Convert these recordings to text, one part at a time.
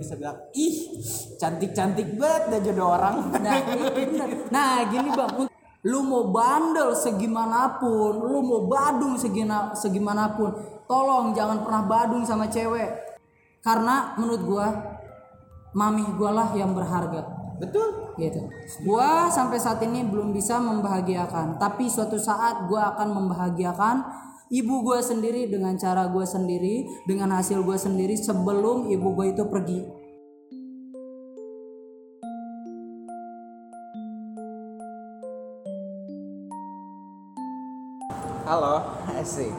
bisa bilang ih cantik cantik banget dah jodoh orang Nah, nah gini bang, lu mau bandel segimanapun, lu mau badung segina, segimanapun, tolong jangan pernah badung sama cewek. Karena menurut gua, mami gua lah yang berharga. betul Gitu. Gua sampai saat ini belum bisa membahagiakan, tapi suatu saat gua akan membahagiakan ibu gua sendiri dengan cara gua sendiri, dengan hasil gua sendiri sebelum ibu gua itu pergi. halo asik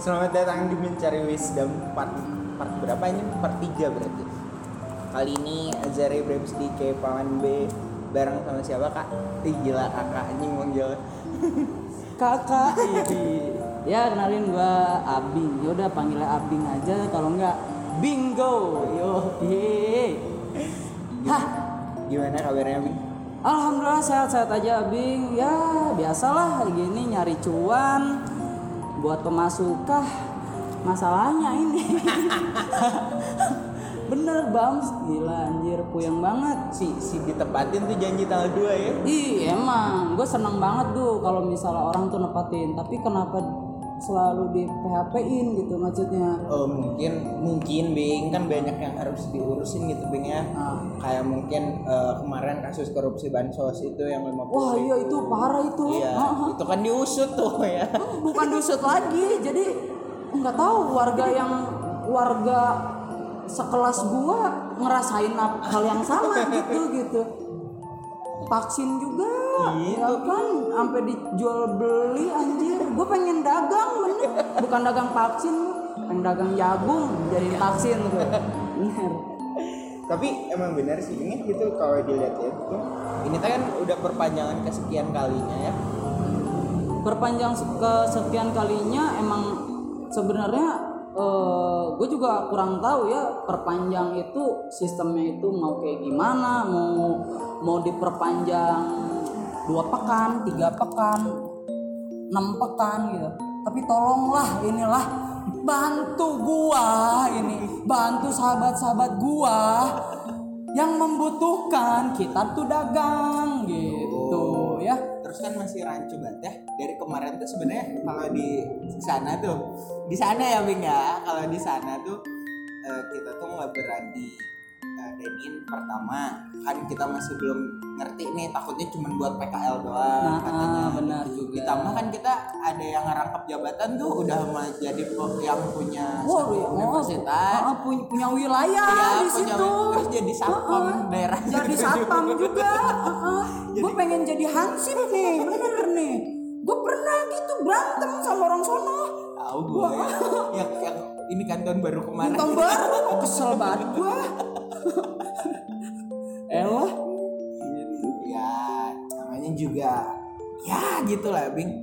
selamat datang di mencari wisdom part part berapa ini? Part 3 berarti. Kali ini Azari Brems di Kepaman B bareng sama siapa kak? Ih gila kakak anjing manggil. Kakak. Ini ya kenalin gua Abing. Yaudah panggilnya Abing aja. Kalau enggak bingo. Yo hah? Gimana kabarnya Bing? alhamdulillah sehat-sehat aja Abing. Ya biasalah gini nyari cuan buat pemasukan masalahnya ini. Bener bams gila anjir. Puyeng banget. Si si ditepatin tuh janji tanggal 2 ya? Ih emang. Gue seneng banget tuh kalau misalnya orang tuh nepatin tapi kenapa selalu di PHP in gitu maksudnya. Oh mungkin mungkin Bing. Kan banyak yang harus diurusin gitu Bing ya. Ah. kayak mungkin eh, kemarin kasus korupsi bansos itu yang 50 wah iya itu parah itu. Iya, Ah, ah. itu kan diusut tuh ya. bukan dusut lagi jadi nggak tahu warga yang warga sekelas gua ngerasain hal yang sama gitu gitu. Vaksin juga Gitu. ya kan sampai dijual beli anjir gue pengen dagang bener bukan dagang vaksin pengen dagang jagung jadi vaksin gue bener Tapi emang benar sih ini gitu kalau dilihat ya tuh. Ini kan udah perpanjangan kesekian kalinya ya. perpanjang se- kesekian kalinya emang sebenarnya gue juga kurang tahu ya perpanjang itu sistemnya itu mau kayak gimana mau mau diperpanjang dua pekan tiga pekan enam pekan gitu tapi tolonglah inilah bantu gua ini bantu sahabat-sahabat gua yang membutuhkan kita tuh dagang gitu ya Terus kan masih rancu banget ya. Dari kemarin tuh sebenarnya kalau di sana tuh, di sana ya Bing ya. Kalau di sana tuh eh, kita tuh nggak berani in pertama kan kita masih belum ngerti nih takutnya cuma buat PKL doang Nah, katanya ah, benar juga. ditambah kan kita ada yang ngerangkap jabatan tuh udah mah jadi pe- yang punya Wah, satu oh, universitas ah, punya, punya wilayah Iya, di punya situ. terus jadi satpam Ah, ah. daerah Jadi satpam juga. Gue pengen jadi hansip nih, bener nih. Gue pernah gitu berantem sama orang sono. tahu gue yang, yang ini kan tahun baru kemarin Bintang baru, kesel banget gue. Elah. gitu ya namanya juga ya gitulah bing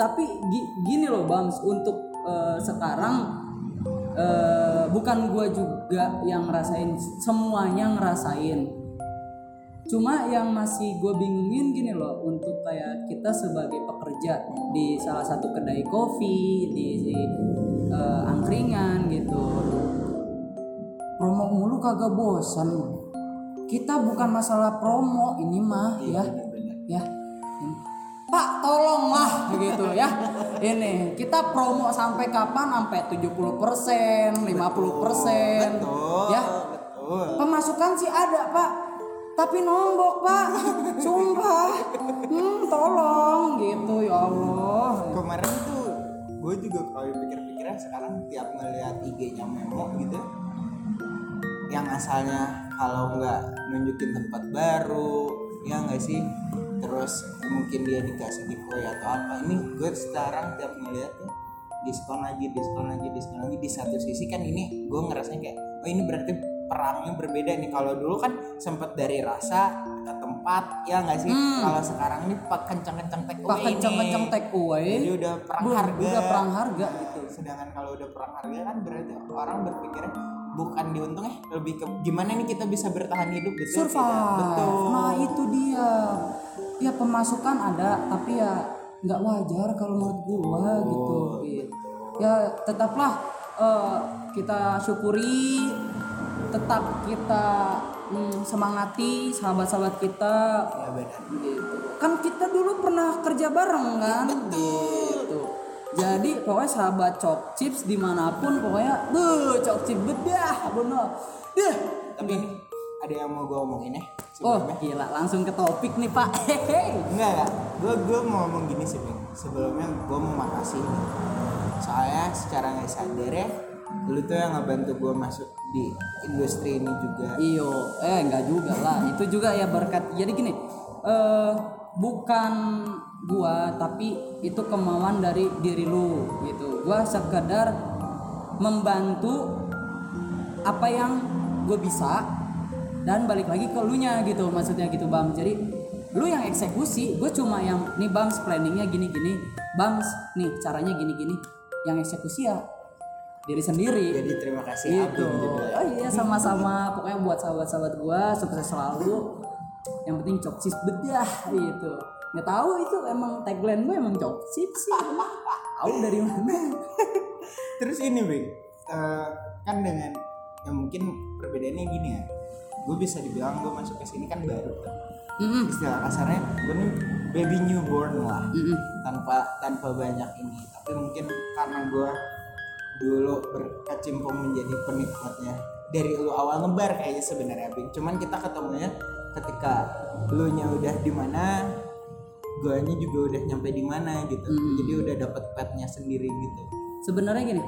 Tapi gi- gini loh Bams, untuk eh, sekarang eh, bukan gue juga yang ngerasain, semuanya ngerasain. Cuma yang masih gue bingungin gini loh, untuk kayak kita sebagai pekerja di salah satu kedai kopi, di, di, eh, angkringan gitu. Promo mulu kagak bosan. Kita bukan masalah promo ini mah ya. bener-bener ya. Pak tolonglah gitu ya. Ini kita promo sampai kapan? Sampai 70 persen 50 persen ya. betul. Pemasukan sih ada Pak. Tapi nombok Pak. Sumpah. Hmm, tolong gitu ya Allah. Kemarin tuh gue juga kalau pikir-pikirnya sekarang tiap ngeliat IG-nya Memo gitu yang asalnya kalau nggak nunjukin tempat baru ya nggak sih? Terus mungkin dia dikasih giveaway atau apa. Ini gue sekarang tiap ngeliat tuh diskon lagi diskon lagi diskon lagi. Di satu sisi kan ini gue ngerasain kayak oh ini berarti perangnya berbeda nih. Kalau dulu kan sempet dari rasa ke tempat ya nggak sih? Kalau sekarang ini pak kenceng-kenceng take Pak away kenceng-kenceng nih. take away. Jadi udah perang Belum, harga. udah perang harga gitu. Sedangkan kalau udah perang harga kan berarti orang berpikirnya bukan diuntungnya lebih ke gimana nih kita bisa bertahan hidup betul survive. tidak? Betul. nah itu dia. Ya pemasukan ada tapi ya nggak wajar kalau menurut gua gitu. ya tetaplah eh, kita syukuri tetap kita mm, semangati sahabat-sahabat kita. Ya benar. Gitu kan kita dulu pernah kerja bareng kan? Gitu jadi pokoknya sahabat cok chips di mana pun pokoknya tuh cok chips bedah bener Deh. tapi ada yang mau gue omongin ya? Oh sebelumnya? gila langsung ke topik nih pak. Hehe enggak enggak. Gue gue mau ngomong gini sih sebelumnya gue mau makasih nih. soalnya secara nggak sadar ya lu tuh yang ngebantu gue masuk di industri ini juga. Iyo eh enggak juga lah. Itu juga ya berkat jadi gini eh bukan gua tapi itu kemauan dari diri lu gitu. Gua sekedar membantu apa yang gue bisa dan balik lagi ke lu nya gitu maksudnya gitu bang. Jadi lu yang eksekusi gue cuma yang nih bang planningnya gini gini bang nih caranya gini gini yang eksekusi ya diri sendiri. Jadi terima kasih gitu. Abang juga ya. oh iya sama-sama. Pokoknya buat sahabat-sahabat gua sukses selalu. Yang penting coksis bedah gitu nggak tahu itu emang tagline gue emang coksis sih. Tahu dari mana. Terus ini Bing Eh, kan dengan ya mungkin perbedaannya gini ya. Gue bisa dibilang gue masuk ke sini kan baru. Mm-mm. istilah kasarnya gue nih baby newborn lah. Mm-mm. tanpa tanpa banyak ini. Tapi mungkin karena gue dulu berkecimpung menjadi penikmatnya. Dari lu awal ngebar kayaknya sebenarnya Bing cuman kita ketemunya ketika lu nya udah di mana guanya juga udah nyampe di mana gitu. Mm. jadi udah dapet petnya sendiri gitu. Sebenarnya gini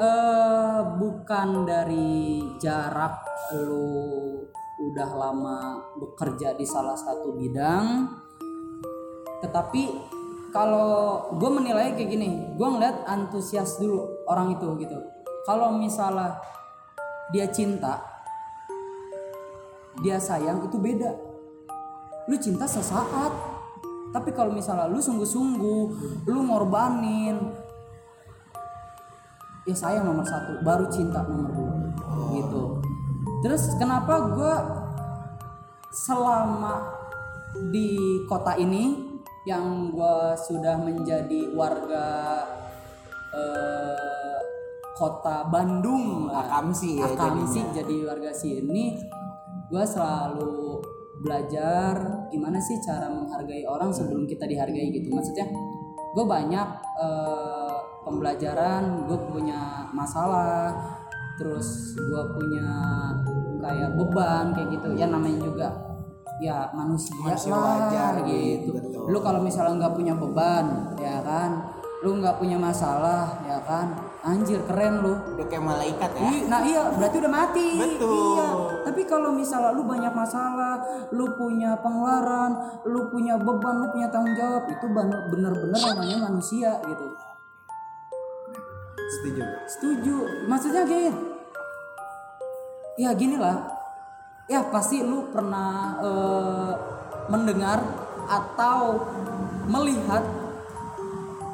eh bukan dari jarak lu udah lama bekerja di salah satu bidang tetapi kalau gue menilai kayak gini gue ngeliat antusias dulu orang itu gitu. Kalau misalnya dia cinta dia sayang itu beda. Lu cinta sesaat tapi kalau misalnya lu sungguh-sungguh lu ngorbanin ya sayang nomor satu baru cinta nomor dua gitu terus kenapa gue selama di kota ini yang gue sudah menjadi warga eh, kota Bandung. Akamsi ya Akamsi jadinya. jadi warga sini gue selalu belajar gimana sih cara menghargai orang sebelum kita dihargai gitu. Maksudnya gue banyak eh, pembelajaran gue punya masalah terus gue punya kayak beban kayak gitu. Ya namanya juga ya manusia, Manusia lah, wajar, gitu betul. lu kalau misalnya nggak punya beban ya kan? Lu nggak punya masalah ya kan anjir keren lu udah kayak malaikat ya Nah iya berarti udah mati. Betul. Iya. Tapi kalau misalnya lu banyak masalah, lu punya pengeluaran, lu punya beban, lu punya tanggung jawab, itu bener-bener namanya manusia gitu. setuju Setuju. Maksudnya gini. Ya gini lah. Ya pasti lu pernah eh, mendengar atau melihat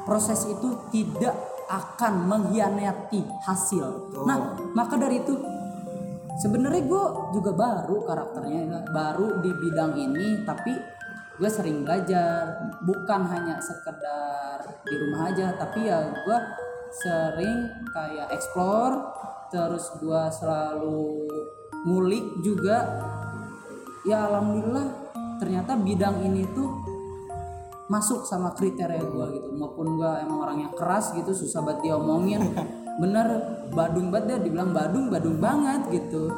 proses itu tidak akan mengkhianati hasil. Nah, maka dari itu sebenarnya gue juga baru karakternya baru di bidang ini tapi gue sering belajar. Bukan hanya sekedar di rumah aja tapi ya gue sering kayak explore terus gue selalu ngulik juga. Ya alhamdulillah ternyata bidang ini tuh masuk sama kriteria gue gitu. Maupun gue emang orangnya keras gitu susah banget diomongin. Bener badung banget dia dibilang badung badung banget gitu.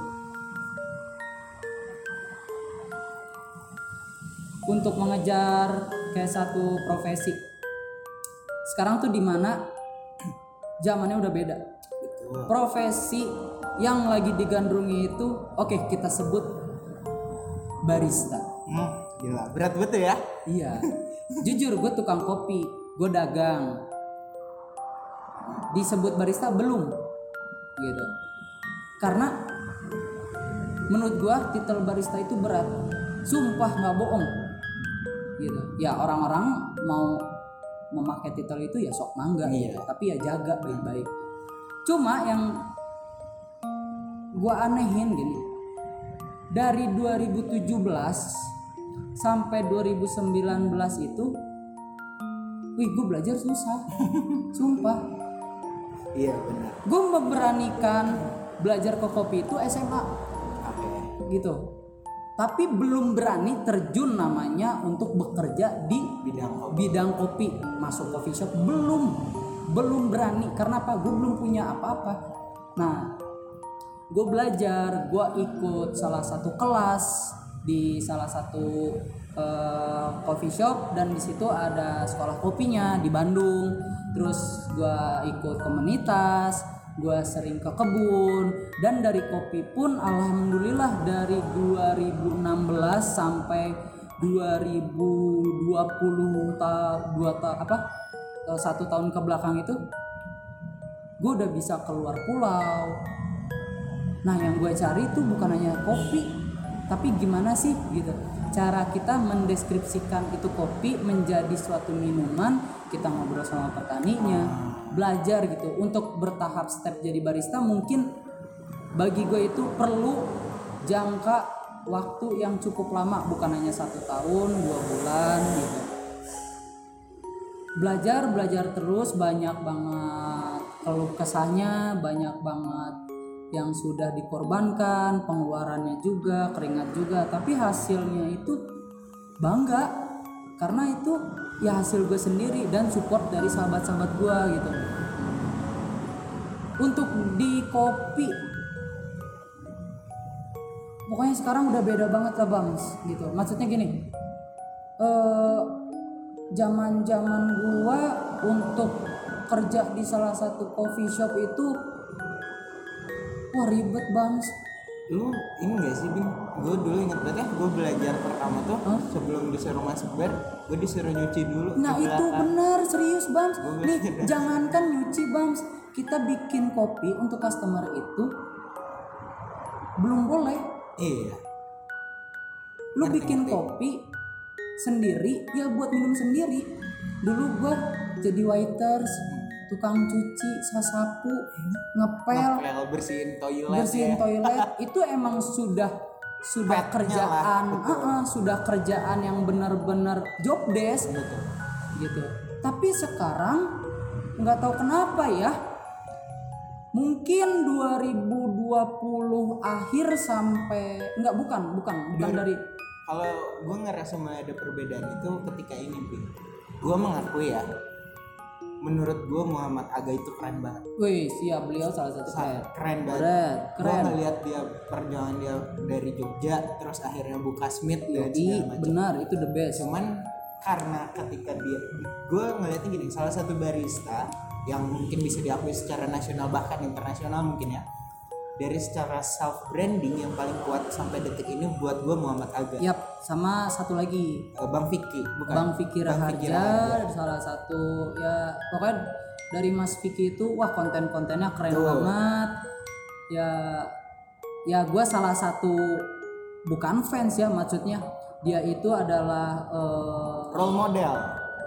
Untuk mengejar kayak satu profesi. Sekarang tuh di mana zamannya udah beda. Profesi yang lagi digandrungi itu oke kita sebut barista. Hmm, gila. Berat betul ya? Iya. Jujur gue tukang kopi, gue dagang. Disebut barista belum? Gitu. Karena menurut gue titel barista itu berat. Sumpah nggak bohong. Gitu. Ya orang-orang mau memakai titel itu ya sok mangga Iya. gitu. Tapi ya jaga baik-baik. Cuma yang gue anehin gini. Dari 2017 sampai 2019 itu wih gue belajar susah. Sumpah. Iya benar. Gue memberanikan belajar ke kopi itu SMA oke. Gitu. Tapi belum berani terjun namanya untuk bekerja di bidang kopi. bidang kopi. Masuk coffee shop belum. Belum berani karena apa? Gue belum punya apa-apa. Nah gue belajar gue ikut salah satu kelas di salah satu eh, coffee shop dan di situ ada sekolah kopinya di Bandung. Terus gue ikut komunitas gue sering ke kebun dan dari kopi pun alhamdulillah dari 2016 sampai 2020 ta dua ta apa eh, satu tahun ke belakang itu gue udah bisa keluar pulau. Nah yang gue cari itu bukan hanya kopi tapi gimana sih gitu? Cara kita mendeskripsikan itu kopi menjadi suatu minuman kita ngobrol sama petaninya belajar gitu. Untuk bertahap step jadi barista mungkin bagi gue itu perlu jangka waktu yang cukup lama bukan hanya satu tahun dua bulan gitu. Belajar belajar terus banyak banget keluh kesahnya banyak banget yang sudah dikorbankan pengeluarannya juga keringat juga tapi hasilnya itu bangga. Karena itu ya hasil gue sendiri dan support dari sahabat-sahabat gue gitu. Untuk di kopi pokoknya sekarang udah beda banget lah bang. Gitu. Maksudnya gini eh zaman zaman gua untuk kerja di salah satu coffee shop itu wah ribet bang. Lu ini gak sih bin gue dulu inget banget ya gue belajar pertama tuh sebelum disuruh masuk bar gue disuruh nyuci dulu nah itu belakang. benar serius bang. Nih jangankan nyuci bang. Kita bikin kopi untuk customer itu belum boleh. Iya. Lu Ngerti, bikin ngerti. kopi sendiri ya buat minum sendiri. Dulu gua jadi waiters tukang cuci sasapu ngepel ngepel bersihin toilet bersihin ya. toilet itu emang sudah sudah Petnya kerjaan lah, betul. uh-uh, sudah kerjaan yang benar-benar job desk Betul. gitu tapi sekarang nggak tahu kenapa ya mungkin 2020 akhir sampai nggak bukan bukan bukan dari kalau gue ngerasa mulai ada perbedaan itu ketika ini gue mengakui ya menurut gue Muhammad Aga itu keren banget Wih, siap beliau salah satu Sa- keren. keren banget Keren, gue ngeliat dia perjuangan dia dari Jogja terus akhirnya buka Smith dan Yoi, segala macam benar itu the best. cuman karena ketika dia gue ngeliatnya gini salah satu barista yang mungkin bisa diakui secara nasional bahkan internasional mungkin ya dari secara self branding yang paling kuat sampai detik ini buat gue Muhammad Aga Yap, sama satu lagi. Eh, Bang Vicky bukan? Bang Vicky Raharja salah satu ya pokoknya dari Mas Vicky itu wah konten-kontennya keren Betul. banget. Ya ya gue salah satu bukan fans ya maksudnya dia itu adalah eh, role model.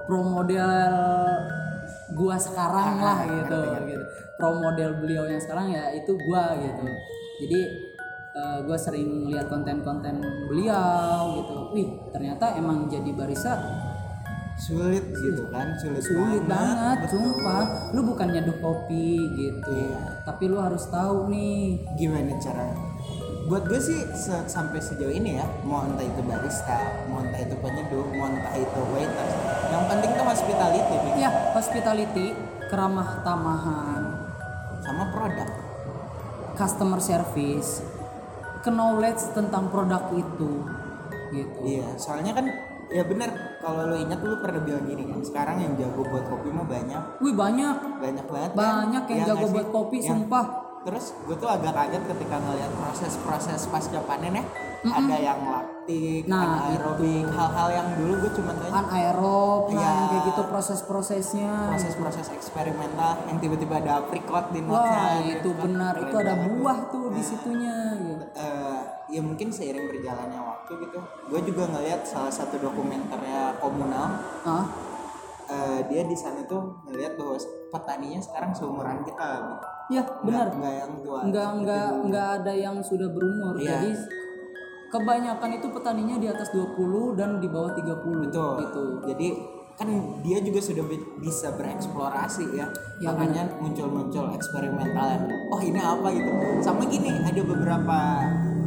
pro model gua sekarang Ah, lah gitu ngerti. gitu. Pro model beliau yang sekarang ya itu gua gitu. Jadi eh, gua sering lihat konten-konten beliau gitu. Wih ternyata emang jadi barista sulit gitu kan? Sulit, sulit banget betul. sumpah. Lu bukan nyeduh kopi gitu. Iya. tapi lu harus tahu nih. Gimana cara buat gue sih se- sampai sejauh ini ya mau entah itu barista mau entah itu penyeduh mau entah itu waiters yang penting tuh hospitality Bing. ya hospitality keramah tamahan sama produk. customer service knowledge tentang produk itu gitu. Iya soalnya kan ya benar kalau lo ingat lu pernah bilang gini kan sekarang yang jago buat kopi mah banyak. Wih banyak. Banyak banget kan? banyak yang Iya jago buat kopi Yang- sumpah terus gue tuh agak kaget ketika ngeliat proses-proses pasca panen ya ada yang laktik Nah, anaerobik hal-hal yang dulu gue cuma tahu anaerob nah Iya. kayak gitu proses-prosesnya proses-proses eksperimental yang tiba-tiba ada apricot di wah notnya itu gitu kan. benar itu ada buah tuh. tuh di situnya gitu. Eh, ya mungkin seiring berjalannya waktu gitu gue juga ngeliat salah satu dokumenternya komunal ah Eh, dia di sana tuh ngeliat bahwa petaninya sekarang seumuran kita gitu. Ya benar. nggak, nggak yang tua nggak seperti nggak dulu. nggak ada yang sudah berumur. Iya. jadi kebanyakan itu petaninya di atas 20 dan di bawah 30 betul. gitu. Jadi kan dia juga sudah bi- bisa bereksplorasi ya, Ya, makanya muncul-muncul eksperimental yang oh ini apa? gitu. Sama gini ada beberapa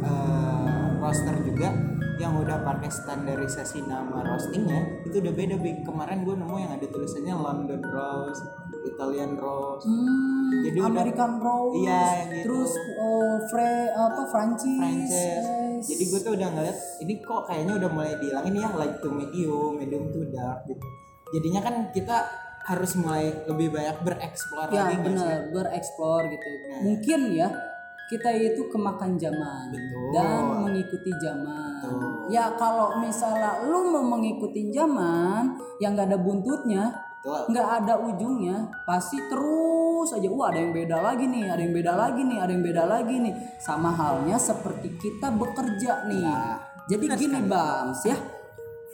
eh, roster juga yang udah pakai standarisasi nama roastingnya itu udah beda Big. kemarin gue nemu yang ada tulisannya London Rose Italian Rose Hmm, Jadi udah- American Rose. Iya, yang gitu. Terus oh, Fre apa Francis. Frances. Yes. Jadi gue tuh udah ngeliat ini kok kayaknya udah mulai dihilangin ya light to medium, medium to dark gitu. Jadinya kan kita harus mulai lebih banyak bereksplor ya lagi benar bereksplor gitu. Nah. Mungkin ya kita itu kemakan zaman Betul. dan mengikuti zaman. Betul. Ya kalau misalnya lu mau mengikuti zaman yang nggak ada buntutnya. Nggak ada ujungnya, pasti terus aja. Wah ada yang beda lagi nih, ada yang beda lagi nih, ada yang beda lagi nih. Sama halnya seperti kita bekerja nih. Nah, Jadi gini sekali. Bams ya,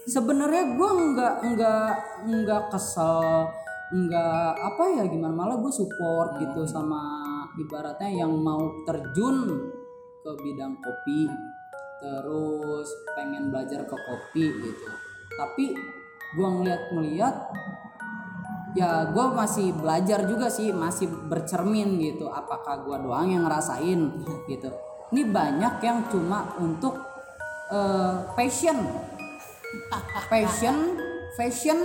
sebenarnya gue nggak nggak nggak kesel, nggak apa ya gimana malah gue support Hmm. gitu sama ibaratnya yang mau terjun ke bidang kopi, terus pengen belajar ke kopi gitu. Tapi gue ngeliat-ngeliat ya gue masih belajar juga sih masih bercermin gitu apakah gue doang yang ngerasain gitu. Ini banyak yang cuma untuk eh, passion. Passion fashion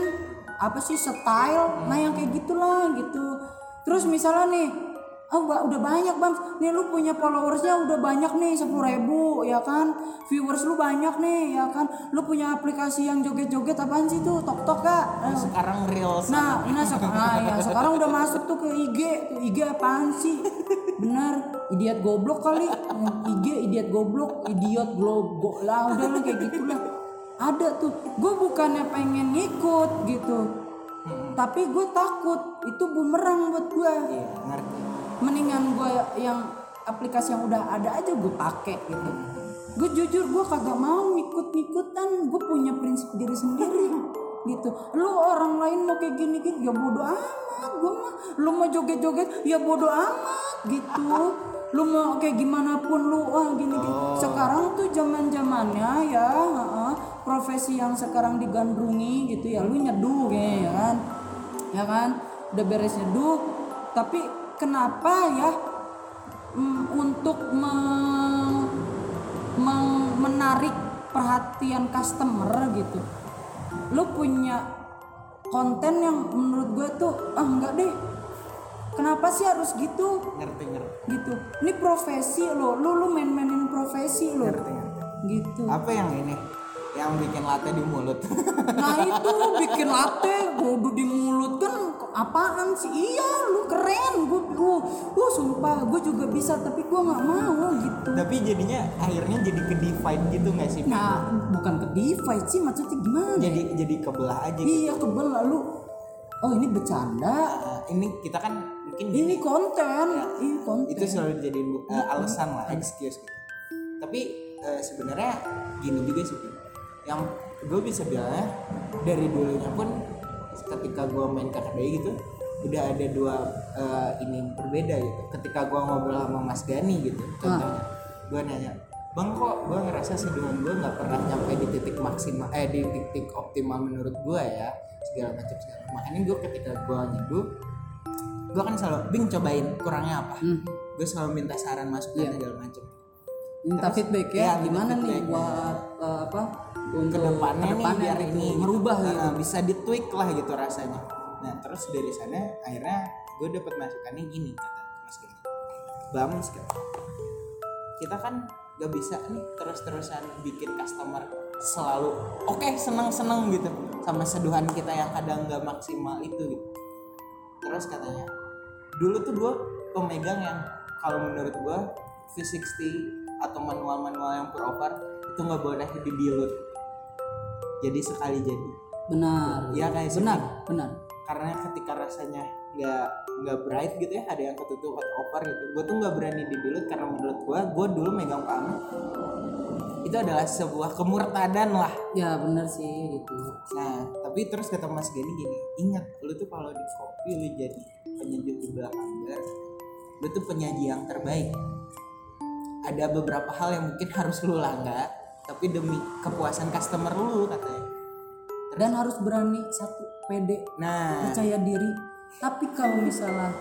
apa sih style. Nah yang kayak gitulah gitu. Terus misalnya nih oh ba- udah banyak bang. Nih lu punya followersnya udah banyak nih sepuluh ribu ya kan? Viewers lu banyak nih ya kan? Lu punya aplikasi yang joget-joget apaan sih tuh? Tok tok kak Eh, Sekarang reels. Nah, nah sekarang, nah, ya, sekarang udah masuk tuh ke IG, tuh IG apaan sih? Benar, idiot goblok kali. IG idiot goblok, idiot globo. Lah, udah lah kayak gitulah. Ada tuh, gue bukannya pengen ngikut gitu, tapi gue takut. Itu bumerang buat gue. Iya, ngerti. Mendingan gue yang aplikasi yang udah ada aja gue pakai gitu. Gue jujur gue kagak mau ngikut-ngikutan, gue punya prinsip diri sendiri gitu. Lu orang lain mau kayak gini-gini ya bodo amat, gue mah. Lu mau joget-joget ya bodo amat gitu. Lu mau kayak gimana pun lu ah gini-gini. Sekarang tuh zaman-zamannya ya, heeh, profesi yang sekarang digandrungi gitu ya, lu nyeduh ya kan. Ya kan? Udah beres nyeduh, tapi kenapa ya? Mm, untuk me- meng- menarik perhatian customer gitu. Lu punya konten yang menurut gue tuh ah enggak deh. Kenapa sih harus gitu? Ngerti, ngerti. gitu. Ini profesi lo lu lu main-mainin profesi lo. Ngerti, ngerti. gitu. Apa yang ini? Yang bikin latte di mulut. nah itu bikin latte kudu di mulut kan apaan sih iya lu keren gue uh, uh sumpah gue juga bisa tapi gue nggak mau gitu Tapi jadinya akhirnya jadi ke divide gitu nggak sih? Nah, bukan ke divide sih maksudnya gimana? Jadi jadi kebelah aja gitu. Iya kebel lalu. Oh ini bercanda. Nah, ini kita kan mungkin Ini konten. Ini konten. itu selalu jadi alasan lah excuse gitu tapi eh, sebenarnya gini juga sih. Yang gue bisa bilangnya dari dulunya pun ketika gue main kedai gitu udah ada dua eh, ini yang berbeda gitu ketika gue ngobrol sama Mas Gani gitu contohnya gue nanya bang kok gue ngerasa seduhan gue nggak pernah nyampe di titik maksimal eh di titik optimal menurut gue ya segala macam segala makanya gue ketika gue nyeduh gue kan selalu bing cobain kurangnya apa Hmm. gue selalu minta saran masukan segala macam Minta feedback ya. Minta gimana nih buat eh, apa? Untuk ke depannya nih ke depannya biar gitu, ini merubah gitu. gitu. Nah, bisa ditweak lah gitu rasanya. Nah terus dari sana akhirnya gue dapet masukannya gini kata mas gini bams kata kita kan gak bisa nih terus-terusan bikin customer selalu oke seneng-seneng gitu. Sama seduhan kita yang kadang gak maksimal itu gitu. Terus katanya dulu tuh gue pemegang yang kalau menurut gue V60 atau manual-manual yang proper itu nggak boleh di dilute jadi sekali jadi Benar. Iya, kayak sih. benar, benar. karena ketika rasanya nggak nggak bright gitu ya ada yang ketutup atau over gitu gue tuh nggak berani di dilute karena menurut gue gue dulu megang pamit itu adalah sebuah kemurtadan lah Ya benar sih gitu. Nah, tapi terus kata Mas Gani gini, ingat lu tuh kalau di kopi lu jadi penyejuk di belakang bar, lu tuh penyaji yang terbaik. Ada beberapa hal yang mungkin harus lu langgar, tapi demi kepuasan customer lu katanya. Dan harus berani satu pede nah. percaya diri. Tapi kalau misalnya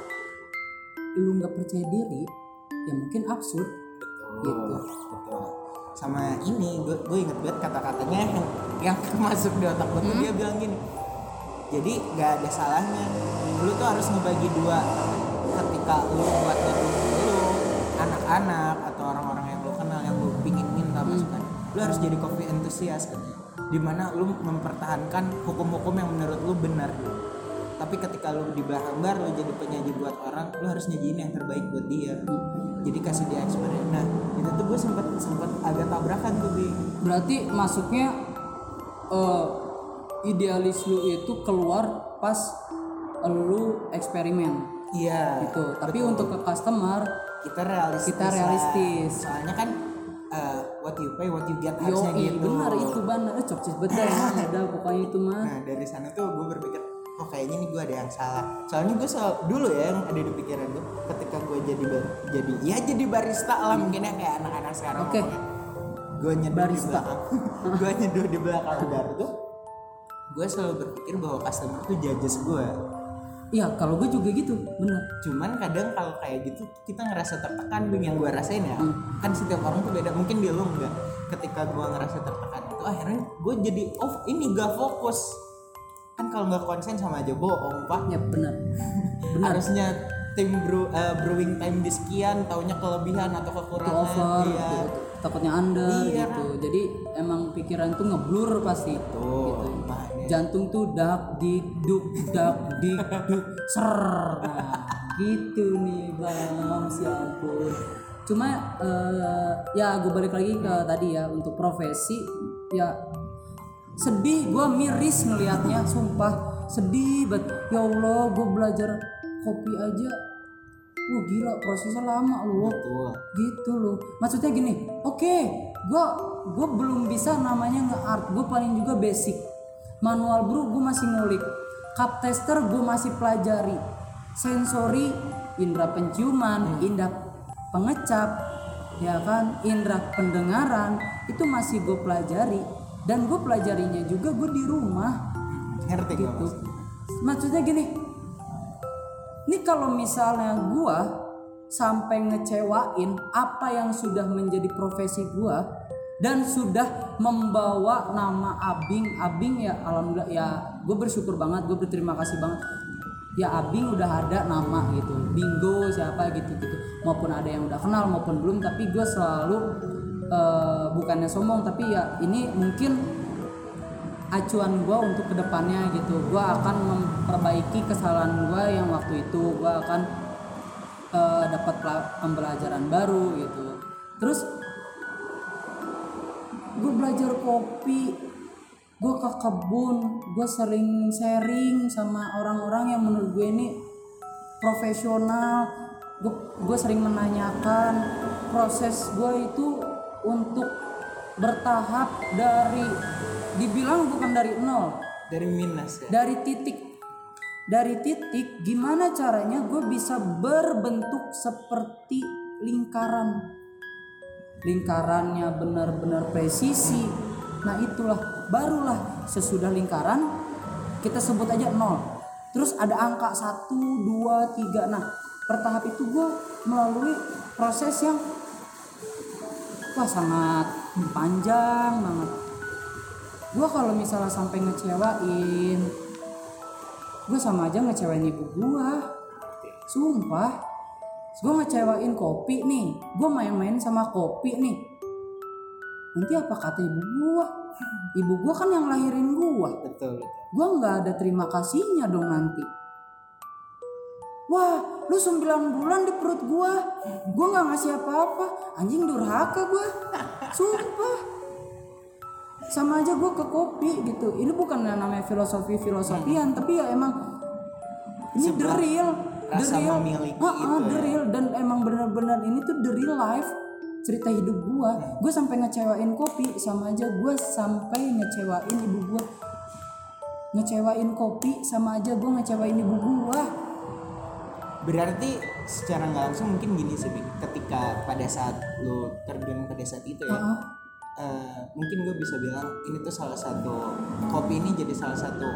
lu nggak percaya diri ya mungkin absurd. Betul betul. Sama ini gue gue inget banget kata-katanya yang yang masuk di otak gue tuh dia bilang gini jadi nggak ada salahnya. Lu tuh harus ngebagi dua. Ketika lu buat lu anak-anak atau orang-orang lu harus jadi coffee enthusiast di mana lu mempertahankan hukum-hukum yang menurut lu benar. Tapi ketika lu di belakang bar lu jadi penyaji buat orang lu harus nyajiin yang terbaik buat dia. Jadi kasih dia experience nah itu tuh gue sempat sempat agak tabrakan tuh Bing berarti masuknya eh, idealis lu itu keluar pas lu eksperimen. Iya gitu. Tapi untuk ke customer kita realistis Kita lah. realistis. soalnya kan uh, what you pay what you get harusnya gitu. benar itu benar eh, cokcis betul udah pokoknya itu mah. Nah dari sana tuh gue berpikir oh kayaknya nih gue ada yang salah. Soalnya gue selalu dulu ya yang ada di pikiran gue ketika gue jadi jadi ya jadi barista lah mungkin ya kayak anak-anak sekarang Oke. gue nyeduh Barista. di belakang. Gue nyeduh di belakang bar tuh gue selalu berpikir bahwa customer tuh judges gue iya kalau gue juga gitu benar cuman kadang kalau kayak gitu kita ngerasa tertekan Bing yang gue rasain ya. Hmm. kan setiap orang tuh beda mungkin dia lu enggak. Ketika gue ngerasa tertekan itu akhirnya gue jadi oh ini gak fokus. Kan kalau nggak konsen sama aja bohong pak. Ya benar benar harusnya tim brew, eh, brewing time di sekian taunya kelebihan atau kekurangan. Over iya. gitu. takutnya anda Iya. gitu. Jadi emang pikiran tuh ngeblur pasti. Tuh gitu. Jantung tuh dak di duk dak di duk. Ser. Nah gitu nih bang. Si ampun. Cuma eh, ya gue balik lagi ke tadi ya untuk profesi. Ya sedih gue miris ngelihatnya sumpah. Sedih banget ya allah gue belajar kopi aja. Wah gila prosesnya lama loh. Betul. gitu loh. Maksudnya gini oke gua gue belum bisa namanya nge-art. Gue paling juga basic manual brew gue masih ngulik. Cup tester gue masih pelajari. Sensori indera penciuman indera pengecap ya kan? Indera pendengaran itu masih gue pelajari. Dan gue pelajarinya juga gue di rumah. Ngerti gak gitu. maksudnya gini ini kalau misalnya gua sampai ngecewain apa yang sudah menjadi profesi gua dan sudah membawa nama Abing. Abing ya alhamdulillah ya gue bersyukur banget gue berterima kasih banget. Ya Abing udah ada nama gitu. Bingo siapa gitu gitu. Maupun ada yang udah kenal maupun belum tapi gue selalu eh, bukannya sombong tapi ya ini mungkin acuan gue untuk ke depannya gitu. Gue akan memperbaiki kesalahan gue yang waktu itu. Gue akan eh, dapat pembelajaran baru gitu. Terus gue belajar kopi gue ke kebun gue sering sharing sama orang-orang yang menurut gue ini profesional. Gue gue sering menanyakan proses gue itu untuk bertahap dari dibilang bukan dari nol. Dari minus ya? Dari titik dari titik gimana caranya gue bisa berbentuk seperti lingkaran lingkarannya benar-benar presisi. Nah itulah barulah sesudah lingkaran kita sebut aja nol. Terus ada angka 1, 2, 3 nah per tahap itu gue melalui proses yang wah sangat panjang banget. Gue kalau misalnya sampai ngecewain gue sama aja ngecewain ibu gue sumpah gue ngecewain kopi nih. Gue main-main sama kopi nih. Nanti apa kata ibu gue ibu gue kan yang lahirin gue betul gue nggak ada terima kasihnya dong nanti. Wah lu 9 bulan di perut gue gue nggak ngasih apa-apa. Anjing durhaka gue sumpah. Sama aja gue ke kopi gitu. Ini bukan yang namanya filosofi filosofian tapi ya emang ini the Sebuah the rasa real. memiliki Ah, ah, itu the ya. real. Dan emang bener-bener ini tuh the real life cerita hidup gue gue sampai ngecewain kopi sama aja gue sampai ngecewain ibu gue ngecewain kopi sama aja gue ngecewain ibu gue berarti secara nggak langsung mungkin gini sih ketika pada saat lu terjun pada saat itu ya Ah, eh, mungkin gue bisa bilang ini tuh salah satu kopi ini jadi salah satu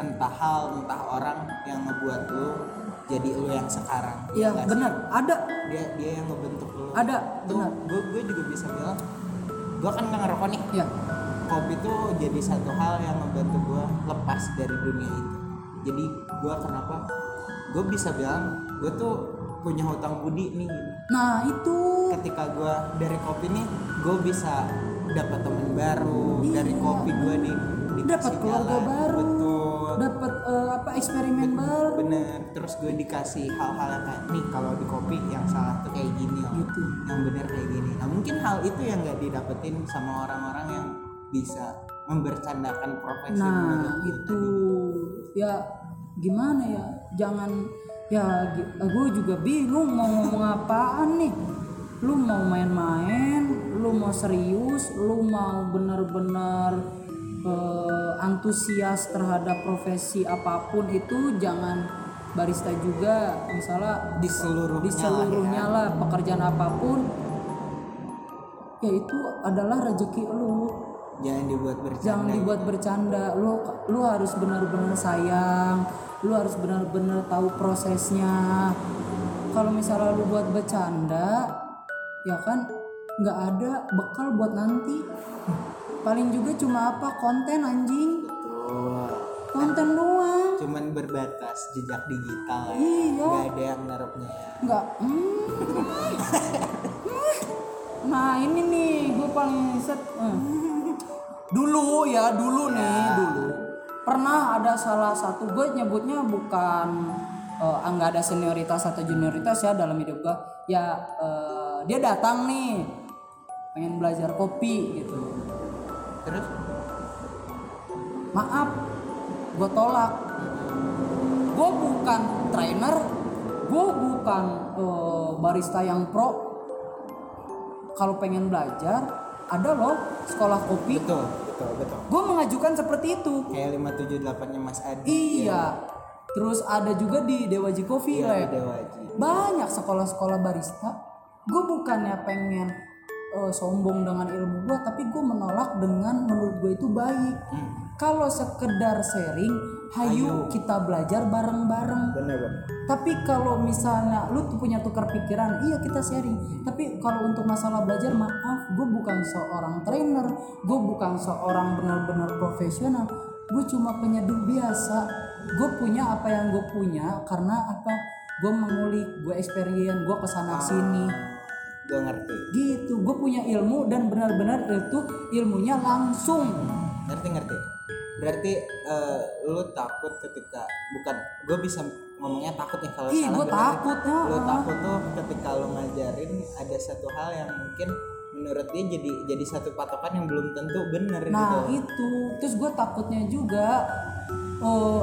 entah hal entah orang yang ngebuat lu jadi lu yang sekarang. Iya benar, ada, dia dia yang ngebentuk lu. Ada, benar. gue gue juga bisa bilang gue kan nggak ngerokok nih. Ya, kopi tuh jadi satu hal yang membantu gue lepas dari dunia itu. Jadi gue kenapa? Gue bisa bilang gue tuh punya hutang budi nih. Nah itu. Ketika gue dari kopi nih gue bisa dapat teman baru. Dari kopi gue dikasih Dapat keluarga baru. betul dapat eh, apa eksperimen baru. bener. Terus gue dikasih hal-hal yang kayak nih kalau di kopi yang salah tuh kayak gini loh Gitu. yang bener kayak gini. Nah mungkin hal itu yang nggak didapetin sama orang-orang yang bisa membercandakan profesi Nah menurut gue itu. ya gimana ya? Jangan ya gi- gue juga bingung mau ngomong apaan nih. Lu mau main-main lu mau serius lu mau bener-bener eh, antusias terhadap profesi apa pun itu jangan barista juga misalnya di seluruhnya di seluruhnya lah ya. lah pekerjaan apa pun. Ya itu adalah rezeki lu. Jangan dibuat bercanda. Jangan dibuat bercanda. Lu lu harus benar-benar sayang. Lu harus benar-benar tahu prosesnya. Kalau misalnya lu buat bercanda ya kan nggak ada bekal buat nanti paling juga cuma apa? Konten anjing. Betul. konten doang. Cuman berbatas jejak digital ya. Iya. nggak ada yang naruhnya ya. Nggak. Hmm. nah ini nih gue paling set eh. dulu ya dulu nih dulu. Pernah ada salah satu gue nyebutnya bukan nggak ada senioritas atau junioritas ya dalam hidup gue ya eh, dia datang nih pengen belajar kopi gitu terus? Maaf gue tolak. Gue bukan trainer gue bukan eh, barista yang pro. Kalau pengen belajar ada loh sekolah kopi. Betul betul betul. Gue mengajukan seperti itu. Kayak 578 nya Mas Adi. Iya. Terus ada juga di Dewaji Coffee Iya, Lab ada wajib banyak sekolah-sekolah barista. Gue bukannya pengen eh, sombong dengan ilmu gue tapi gue menolak dengan menurut gue itu baik. Hmm. kalau sekedar sharing hayu kita belajar bareng-bareng. Tapi kalau misalnya lu tuh punya tukar pikiran iya kita sharing. Tapi kalau untuk masalah belajar maaf gue bukan seorang trainer. Gue bukan seorang benar-benar profesional. Gue cuma penyeduh biasa. Gue punya apa yang gue punya karena apa? Gue mengulik gue experience gue ke sana sini gue ngerti. Gitu gue punya ilmu dan benar-benar itu ilmunya langsung. Ngerti ngerti. Berarti eh, lu takut ketika bukan gue bisa ngomongnya takut nih kalau Ih, salah bener. takut, ya. lu takut tuh ketika lu ngajarin ada satu hal yang mungkin menurut dia jadi jadi satu patokan yang belum tentu bener gitu. Nah itu, terus gue takutnya juga, oh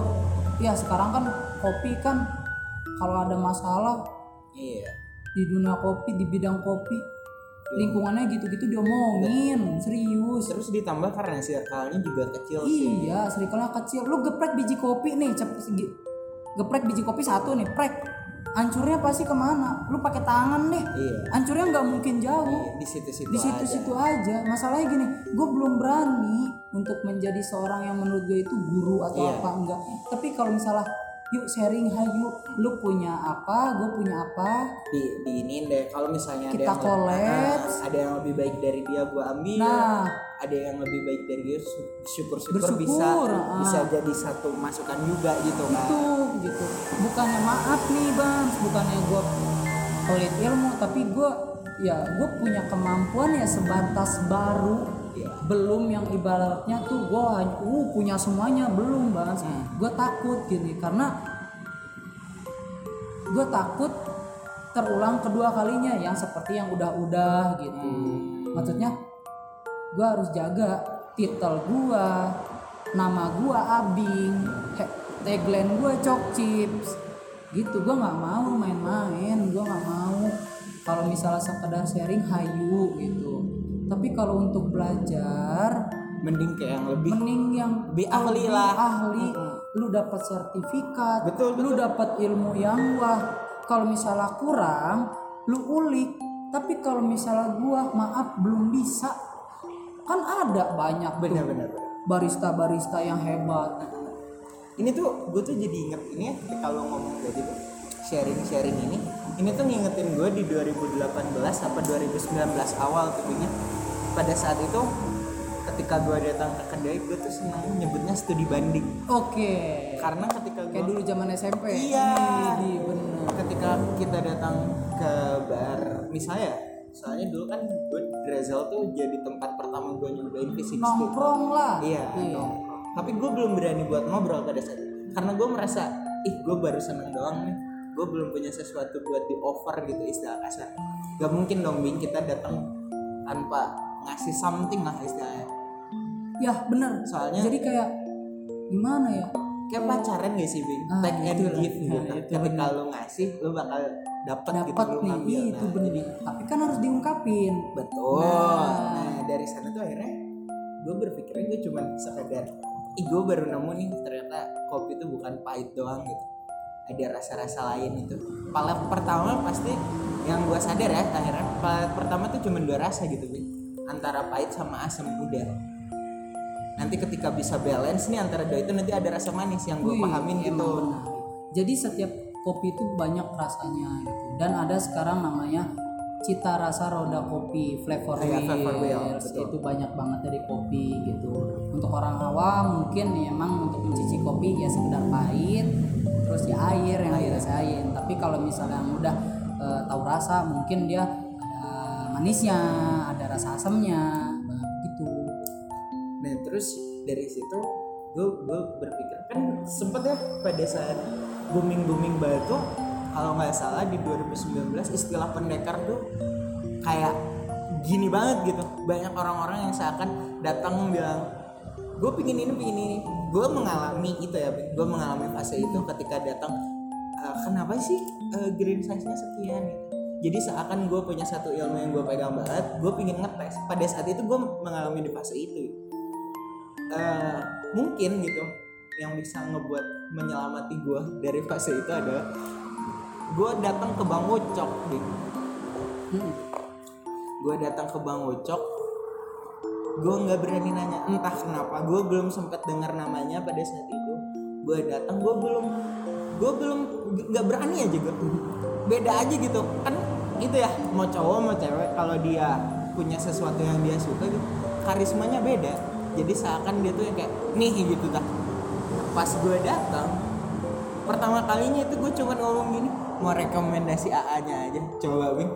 ya sekarang kan kopi kan kalau ada masalah iya di dunia kopi di bidang kopi lingkungannya gitu-gitu diomongin serius. terus ditambah karena circle-nya juga kecil sih Iya, serikala kecil. Lu geprek biji kopi nih, cep, geprek biji kopi satu nih, prek. Hancurnya pasti ke mana? Lu pakai tangan deh. iya Hancurnya nggak mungkin jauh. Iya, di situ-situ di situ-situ aja. Masalahnya gini, gue belum berani untuk menjadi seorang yang menurut gue itu guru atau Iya. apa enggak. Tapi kalau misalnya yuk sharing, hayu, lu punya apa, gue punya apa. di diinin deh kalau misalnya Kita ada yang collabs. ada yang lebih baik dari dia gua ambil Nah, ada yang lebih baik dari dia syukur syukur Bersyukur, bisa ah. bisa jadi satu masukan juga gitu kan itu gitu. Bukannya maaf nih bang, bukannya gue pelit ilmu, tapi gue ya gue punya kemampuan ya sebatas baru. Belum yang ibaratnya tuh gue uh punya semuanya belum bang Hmm. gue takut gini karena gue takut terulang kedua kalinya yang seperti yang udah-udah gitu. Hmm. maksudnya gue harus jaga titel gue nama gue abing tagline gue cok chips. Gitu gue nggak mau main-main gue nggak mau. Kalau misalnya sekedar sharing hayu gitu tapi kalau untuk belajar mending kayak yang lebih mending yang lebih ahli lah. ahli. Lu dapat sertifikat Betul, lu dapat ilmu yang wah. Kalau misalnya kurang lu ulik. Tapi kalau misalnya gua maaf belum bisa kan ada banyak tuh bener bener barista-barista yang hebat. Ini tuh gue tuh jadi inget ini ya ketika lo ngomong tadi tuh sharing sharing ini. Ini tuh ngingetin gue di 2018 apa 2019 awal tuh. Pada saat itu ketika gue datang ke kedai gue tuh senang nyebutnya studi banding Oke. karena ketika Kayak gue dulu zaman SMP. Iya. Iya, bener. ketika kita datang ke bar misalnya soalnya dulu kan gue Drezel tuh jadi tempat pertama gue nyobain V60 Nongkrong lah. iya nongkrong. tapi gue belum berani buat ngobrol pada saat itu karena gue merasa ih gue baru seneng doang nih gue belum punya sesuatu buat di offer gitu istilah kasar gak mungkin dong Bing kita datang tanpa ngasih something lah istilahnya Ya bener. soalnya Jadi kayak gimana ya? kayak pacaran gak sih Bing Ah, take and itulah. give Nah, gitu itu ketika lo ngasih lo bakal dapat gitu lo nih, ngambil iya, itu Nah, bener. Tapi kan harus diungkapin. Betul. Nah. Nah, dari sana tuh akhirnya gue berpikirnya gue cuman sekedar ih gue baru nemu nih ternyata kopi itu bukan pahit doang gitu ada rasa-rasa lain itu palet pertama pasti yang gue sadar ya akhirnya palet pertama tuh cuma dua rasa gitu Bin. Antara pahit sama asam udah nanti ketika bisa balance nih antara dua itu nanti ada rasa manis yang gue pahamin gitu benar. Jadi setiap kopi itu banyak rasanya gitu. Dan ada sekarang namanya cita rasa roda kopi flavor Iya, flavor wheel, wheels betul. itu banyak banget dari kopi gitu. Untuk orang awam mungkin ya emang untuk mencicipi kopi ya sekedar pahit, terus ya air yang dirasain. Tapi kalau misalnya yang udah eh, tahu rasa mungkin dia manisnya, ada rasa asamnya, gitu. Nah terus dari situ gue gue berpikir kan sempet ya pada saat booming booming batu kalau nggak salah di 2019 istilah pendekar tuh kayak gini banget gitu. Banyak orang-orang yang seakan datang bilang gue pingin ini pingin ini. Gue mengalami itu ya gue mengalami fase itu ketika datang "Eh, kenapa sih eh, green size nya sekian jadi seakan gue punya satu ilmu yang gue pegang banget gue pingin ngetes. Pada saat itu gue mengalami di fase itu. Eh, mungkin gitu yang bisa ngebuat menyelamati gue dari fase itu adalah gue datang ke Bang Dik. Hmm. gue datang ke Bang Ucok gue nggak berani nanya entah kenapa gue belum sempat dengar namanya pada saat itu. Gue datang gue belum gue belum nggak berani aja gue beda aja gitu. Kan itu ya mau cowok mau cewek kalau dia punya sesuatu yang dia suka gitu karismanya beda jadi seakan dia tuh yang kayak nih gitu tak pas gue datang pertama kalinya itu gue cuma ngomong gini mau rekomendasi AA nya aja coba Bing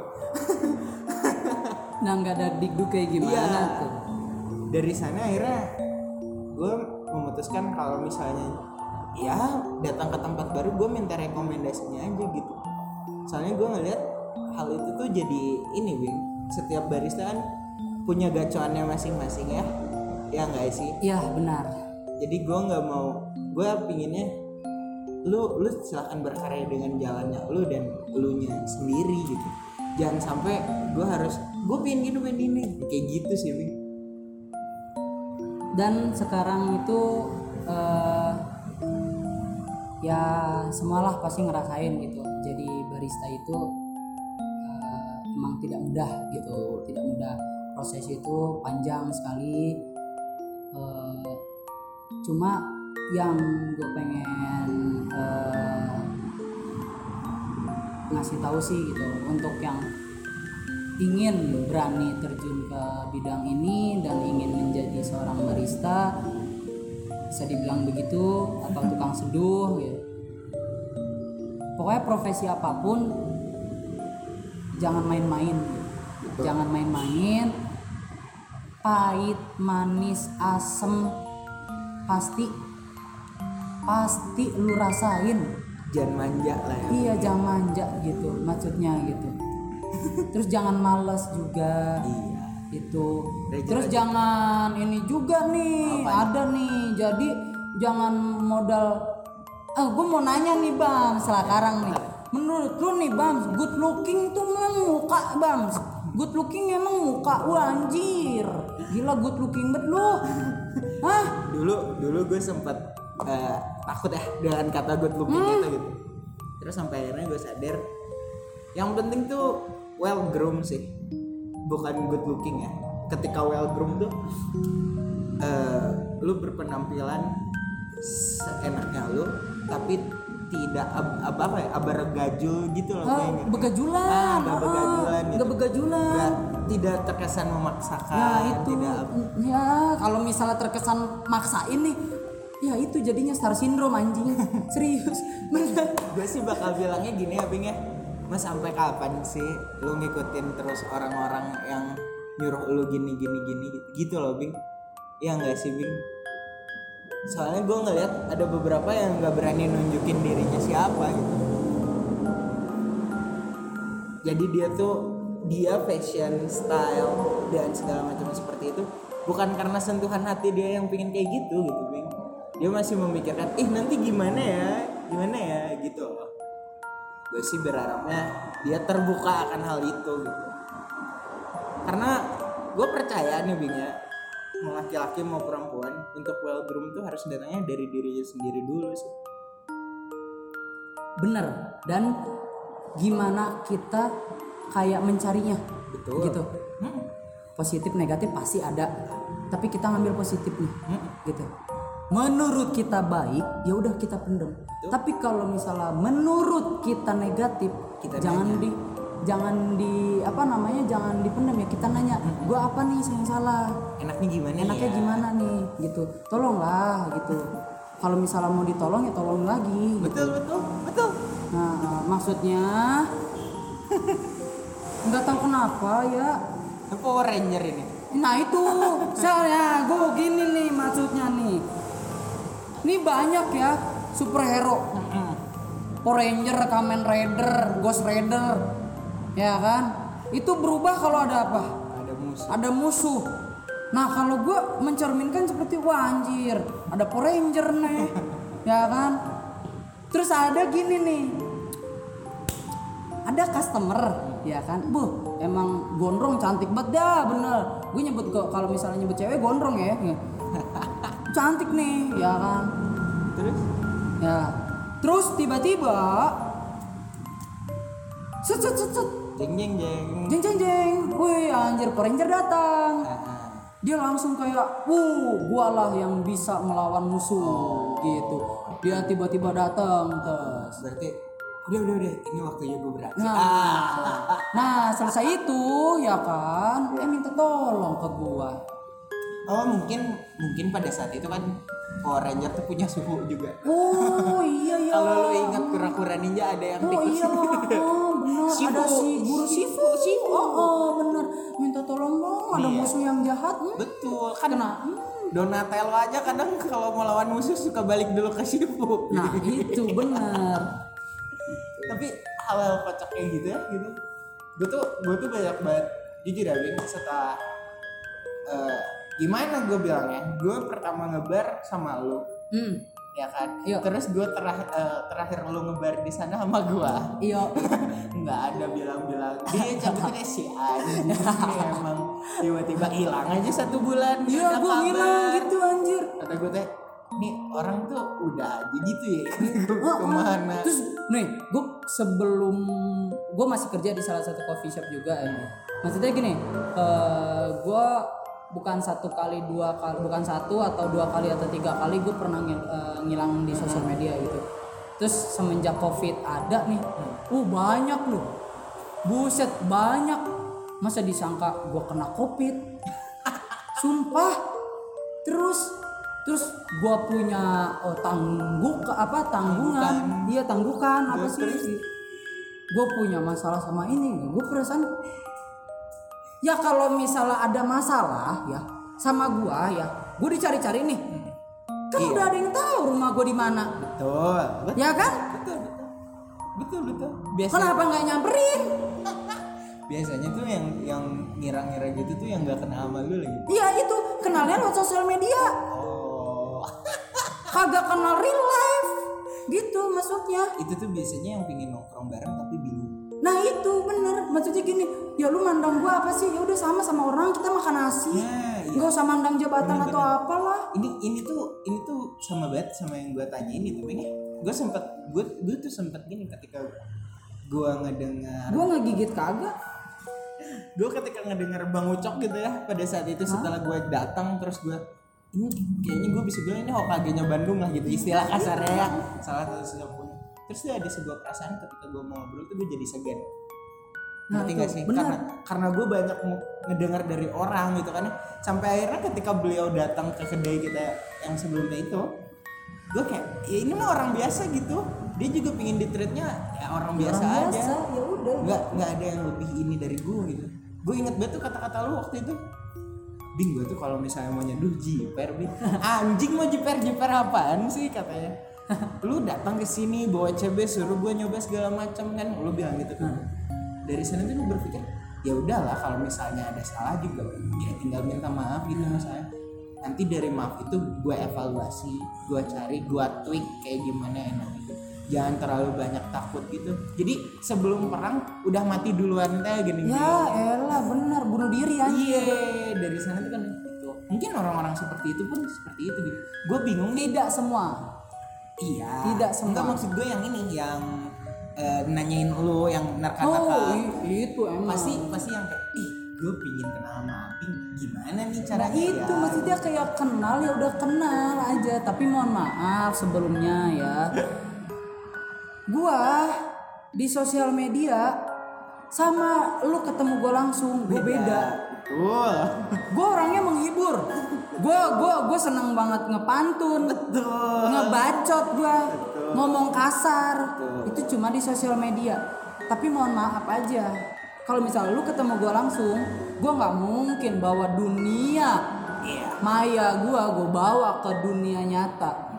Nah nggak ada dikduk kayak gimana Iya. tuh? dari sana akhirnya gue memutuskan kalau misalnya ya datang ke tempat baru gue minta rekomendasinya aja gitu soalnya gue ngeliat hal itu tuh jadi ini Wing setiap barista kan punya gacoannya masing-masing ya. Ya nggak sih? Iya benar. jadi gue nggak mau gue pinginnya lu lu silahkan berkarya dengan jalannya lu dan lu nya sendiri gitu. Jangan sampai gue harus gue pengen gini pengen gini kayak gitu sih Wing Dan sekarang itu eh, ya semualah pasti ngerasain gitu. Jadi barista itu tidak mudah gitu, tidak mudah. Proses itu panjang sekali. Eh, cuma yang gue pengen eh, ngasih tahu sih gitu untuk yang ingin berani terjun ke bidang ini dan ingin menjadi seorang barista bisa dibilang begitu atau tukang seduh gitu. Pokoknya profesi apa pun jangan main-main. gitu. Jangan main-main. Pahit, manis, asem pasti pasti lu rasain. jangan manja lah ya Iya, jangan manja gitu maksudnya gitu. Terus jangan males juga. iya Itu. Rajin, Terus jangan ini juga nih, ada nih. Jadi jangan modal Ah, gue mau nanya nih bang, sekarang nih. Menurut lu nih bang, good looking tuh memang muka bang. Good looking emang muka, wah anjir. Gila good looking banget lu. Hah? dulu dulu gue sempet eh, takut ya dengan kata good looking itu gitu terus sampai akhirnya gue sadar yang penting tuh well groom sih bukan good looking ya ketika well groom tuh eh, lu berpenampilan seenaknya lu tapi tidak ab, ab- apa ya abargajul gitu loh Ah, Bing. begajulan. Ah, nggak ah, begajulan gitu. begajulan. Tidak terkesan memaksakan Nah itu. tidak ya kalau misalnya terkesan maksain nih ya itu jadinya star syndrome anjing. Serius. Bener. Gue sih bakal bilangnya gini ya Bing ya. Mas sampai kapan sih lu ngikutin terus orang-orang yang nyuruh lu gini gini gini gitu loh Bing? Ya enggak sih Bing soalnya gue ngeliat ada beberapa yang nggak berani nunjukin dirinya siapa gitu. Jadi dia tuh dia fashion style dan segala macam seperti itu bukan karena sentuhan hati dia yang pingin kayak gitu gitu Bing. Dia masih memikirkan ih nanti gimana ya? Gimana ya? Gitu. Loh gue sih berharapnya dia terbuka akan hal itu gitu. Karena gue percaya nih Bing ya mau laki-laki mau perempuan untuk well groom tuh harus datangnya dari dirinya sendiri dulu sih. Bener. Dan gimana kita kayak mencarinya? Betul. gitu. Hmm. positif negatif pasti ada. Tapi kita ngambil positifnya. Gitu. Menurut kita baik ya udah kita pendem. Tapi kalau misalnya menurut kita negatif Kita jangan di jangan di apa namanya jangan dipendam ya. Kita nanya gua apa nih yang salah? Enaknya gimana enaknya ya? gimana nih? Gitu. Tolonglah gitu. Kalau misalnya mau ditolong ya tolong lagi betul betul betul. Nah, maksudnya nggak tahu kenapa ya. Power Ranger ini. Nah itu, saya gue gini nih maksudnya nih. Ini banyak ya superhero, Power Ranger, Kamen Rider, Ghost Rider, ya kan? Itu berubah kalau ada apa? ada musuh Ada musuh. Nah kalau gue mencerminkan seperti wah anjir, ada Power Ranger nih, ya kan? Terus ada gini nih, ada customer ya kan bu emang gondrong cantik banget dah bener gue nyebut kok kalau misalnya nyebut cewek gondrong ya Ya. cantik nih ya kan terus ya terus tiba-tiba set set set set jeng jeng jeng. Jeng jeng jeng. Wih anjir Power Ranger datang. Ah, dia langsung kayak wuh gua lah yang bisa melawan musuh. Gitu. Dia tiba-tiba datang terus berarti udah udah udah. Ini waktunya gue beraksi Nah, ah. nah selesai itu ya kan, eh minta tolong ke gua. oh mungkin mungkin pada saat itu kan Power Ranger tuh punya suhu juga Oh iya iya. kalau lu ingat kura-kura ninja ada yang Oh iya, oh benar ada si guru Shifu, Shifu. Oh, oh benar, minta tolong dong, ada Iya. musuh yang jahat. Hmm. betul kan Kena. Donatello aja kadang kalau melawan musuh suka balik dulu ke Shifu Nah itu benar. tapi hal-hal kocak kayak gitu ya gitu gue tuh gue tuh banyak banget jujur ya setelah eh, gimana gue bilangnya gue pertama ngebar sama lu Hmm. ya kan Iya. terus gue terah- eh, terakhir lu ngebar di sana sama gue Iya. nggak ada bilang-bilang dia cabutnya si anjing ini emang tiba-tiba hilang aja satu bulan Iya, kabar. ngilang gitu anjir. kata gue teh nih orang tuh udah aja gitu ya Oh, ke mana Terus nih, gue sebelum gue masih kerja di salah satu coffee shop juga ya. Maksudnya gini, eh gue bukan satu kali dua kali, bukan satu atau dua kali atau tiga kali gue pernah ngil- eh, ngilang di sosial media gitu. Terus semenjak covid ada nih, uh banyak loh, buset banyak. Masa disangka gue kena covid? Sumpah. Terus terus gua punya oh, tangguk apa tanggungan iya tanggukan apa sih gue punya masalah sama ini gue perasaan ya kalau misalnya ada masalah ya sama gua ya gue dicari-cari nih. Kan udah ada yang tahu rumah gue di mana. Betul. Betul. Ya kan? Betul betul. Betul betul. Biasa kenapa nggak nyamperin? Biasanya tuh yang yang ngira-ngira gitu tuh yang nggak kenal sama lu lagi. Iya itu. Kenalnya lewat sosial media. Oh. Kagak kenal real life. Gitu maksudnya. Itu tuh biasanya yang pingin nongkrong bareng tapi bingung Nah itu bener. Maksudnya gini ya lu mandang gua apa sih? Ya udah sama sama orang kita makan nasi. Nah, iya. nggak usah mandang jabatan Bener, atau bener. apalah. Ini ini tuh ini tuh sama banget sama yang gue tanyain itu Bang. gue sempet gue gue tuh sempet gini ketika gue ngedengar gua ngegigit kagak. Gue ketika ngedengar bang ucok gitu ya pada saat itu setelah gue datang terus gue ini kayaknya gue bisa bilang ini Hokage-nya Bandung lah gitu istilah kasarnya ya. Salah satu terus dia ada sebuah perasaan ketika gue mau ngobrol tuh gue jadi segan. Nah, ngerti tuh, gak sih? benar. karena karena gue banyak ng- ngedengar dari orang gitu kan sampai akhirnya ketika beliau datang ke kedai kita yang sebelumnya itu gue kayak ya ini mah orang biasa gitu. Dia juga pingin di treatnya ya orang biasa, Orang aja. biasa, ya udah. nggak nggak ada yang lebih ini dari gue gitu. Gue inget banget tuh kata-kata lu waktu itu. Bing gue tuh kalau misalnya mau nyeduh jiper Bing anjing mau jiper jiper apaan sih? katanya lu datang ke sini bawa CB suruh gue nyoba segala macam kan? Lu bilang gitu kan. Dari sana tuh gue berpikir ya udahlah kalau misalnya ada salah juga ya tinggal minta maaf gitu masalahnya nanti dari maaf itu gue evaluasi gue cari gue tweak kayak gimana enak gitu jangan terlalu banyak takut gitu. Jadi sebelum perang udah mati duluan teh gini Ya elah benar bunuh diri anjing. iya dari sana tuh kan gitu mungkin orang-orang seperti itu pun seperti itu gitu. Gue bingung. Tidak semua. Iya. Tidak semua. Enggak, maksud gue yang ini yang eh, nanyain lu yang narka-narka Oh, itu emang. pasti pasti yang kayak ih gue pingin kenal sama Aping gimana nih Nah caranya itu ya? maksudnya kayak kenal ya udah kenal aja. Tapi mohon maaf sebelumnya ya. Gua di sosial media sama lu ketemu gua langsung gue beda betul. Gue orangnya menghibur. Gue gua gua seneng banget ngepantun betul. ngebacot gue ngomong kasar. Itu cuma di sosial media. Tapi mohon maaf aja kalau misalnya lu ketemu gue langsung gue nggak mungkin bawa dunia. Iya. Maya gue gue bawa ke dunia nyata.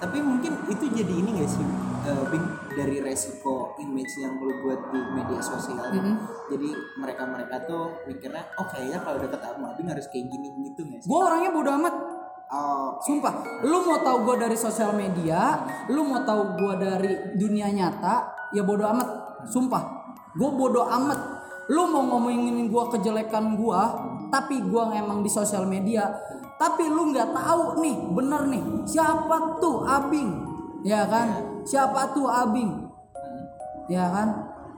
Tapi mungkin itu jadi ini gak sih Bing dari resiko image yang lu buat di media sosial. Jadi mereka mereka tuh mikirnya oh kayaknya kalau deket sama Abing harus kayak gini gitu gak sih? Gue orangnya bodo amat. Oh sumpah lu mau tahu gue dari sosial media lu mau tahu gue dari dunia nyata ya bodo amat. Sumpah gue bodo amat. Lu mau ngomongin gue kejelekan gue tapi gue emang di sosial media tapi lu nggak tahu nih bener nih siapa tuh abing ya kan siapa tuh abing ya kan?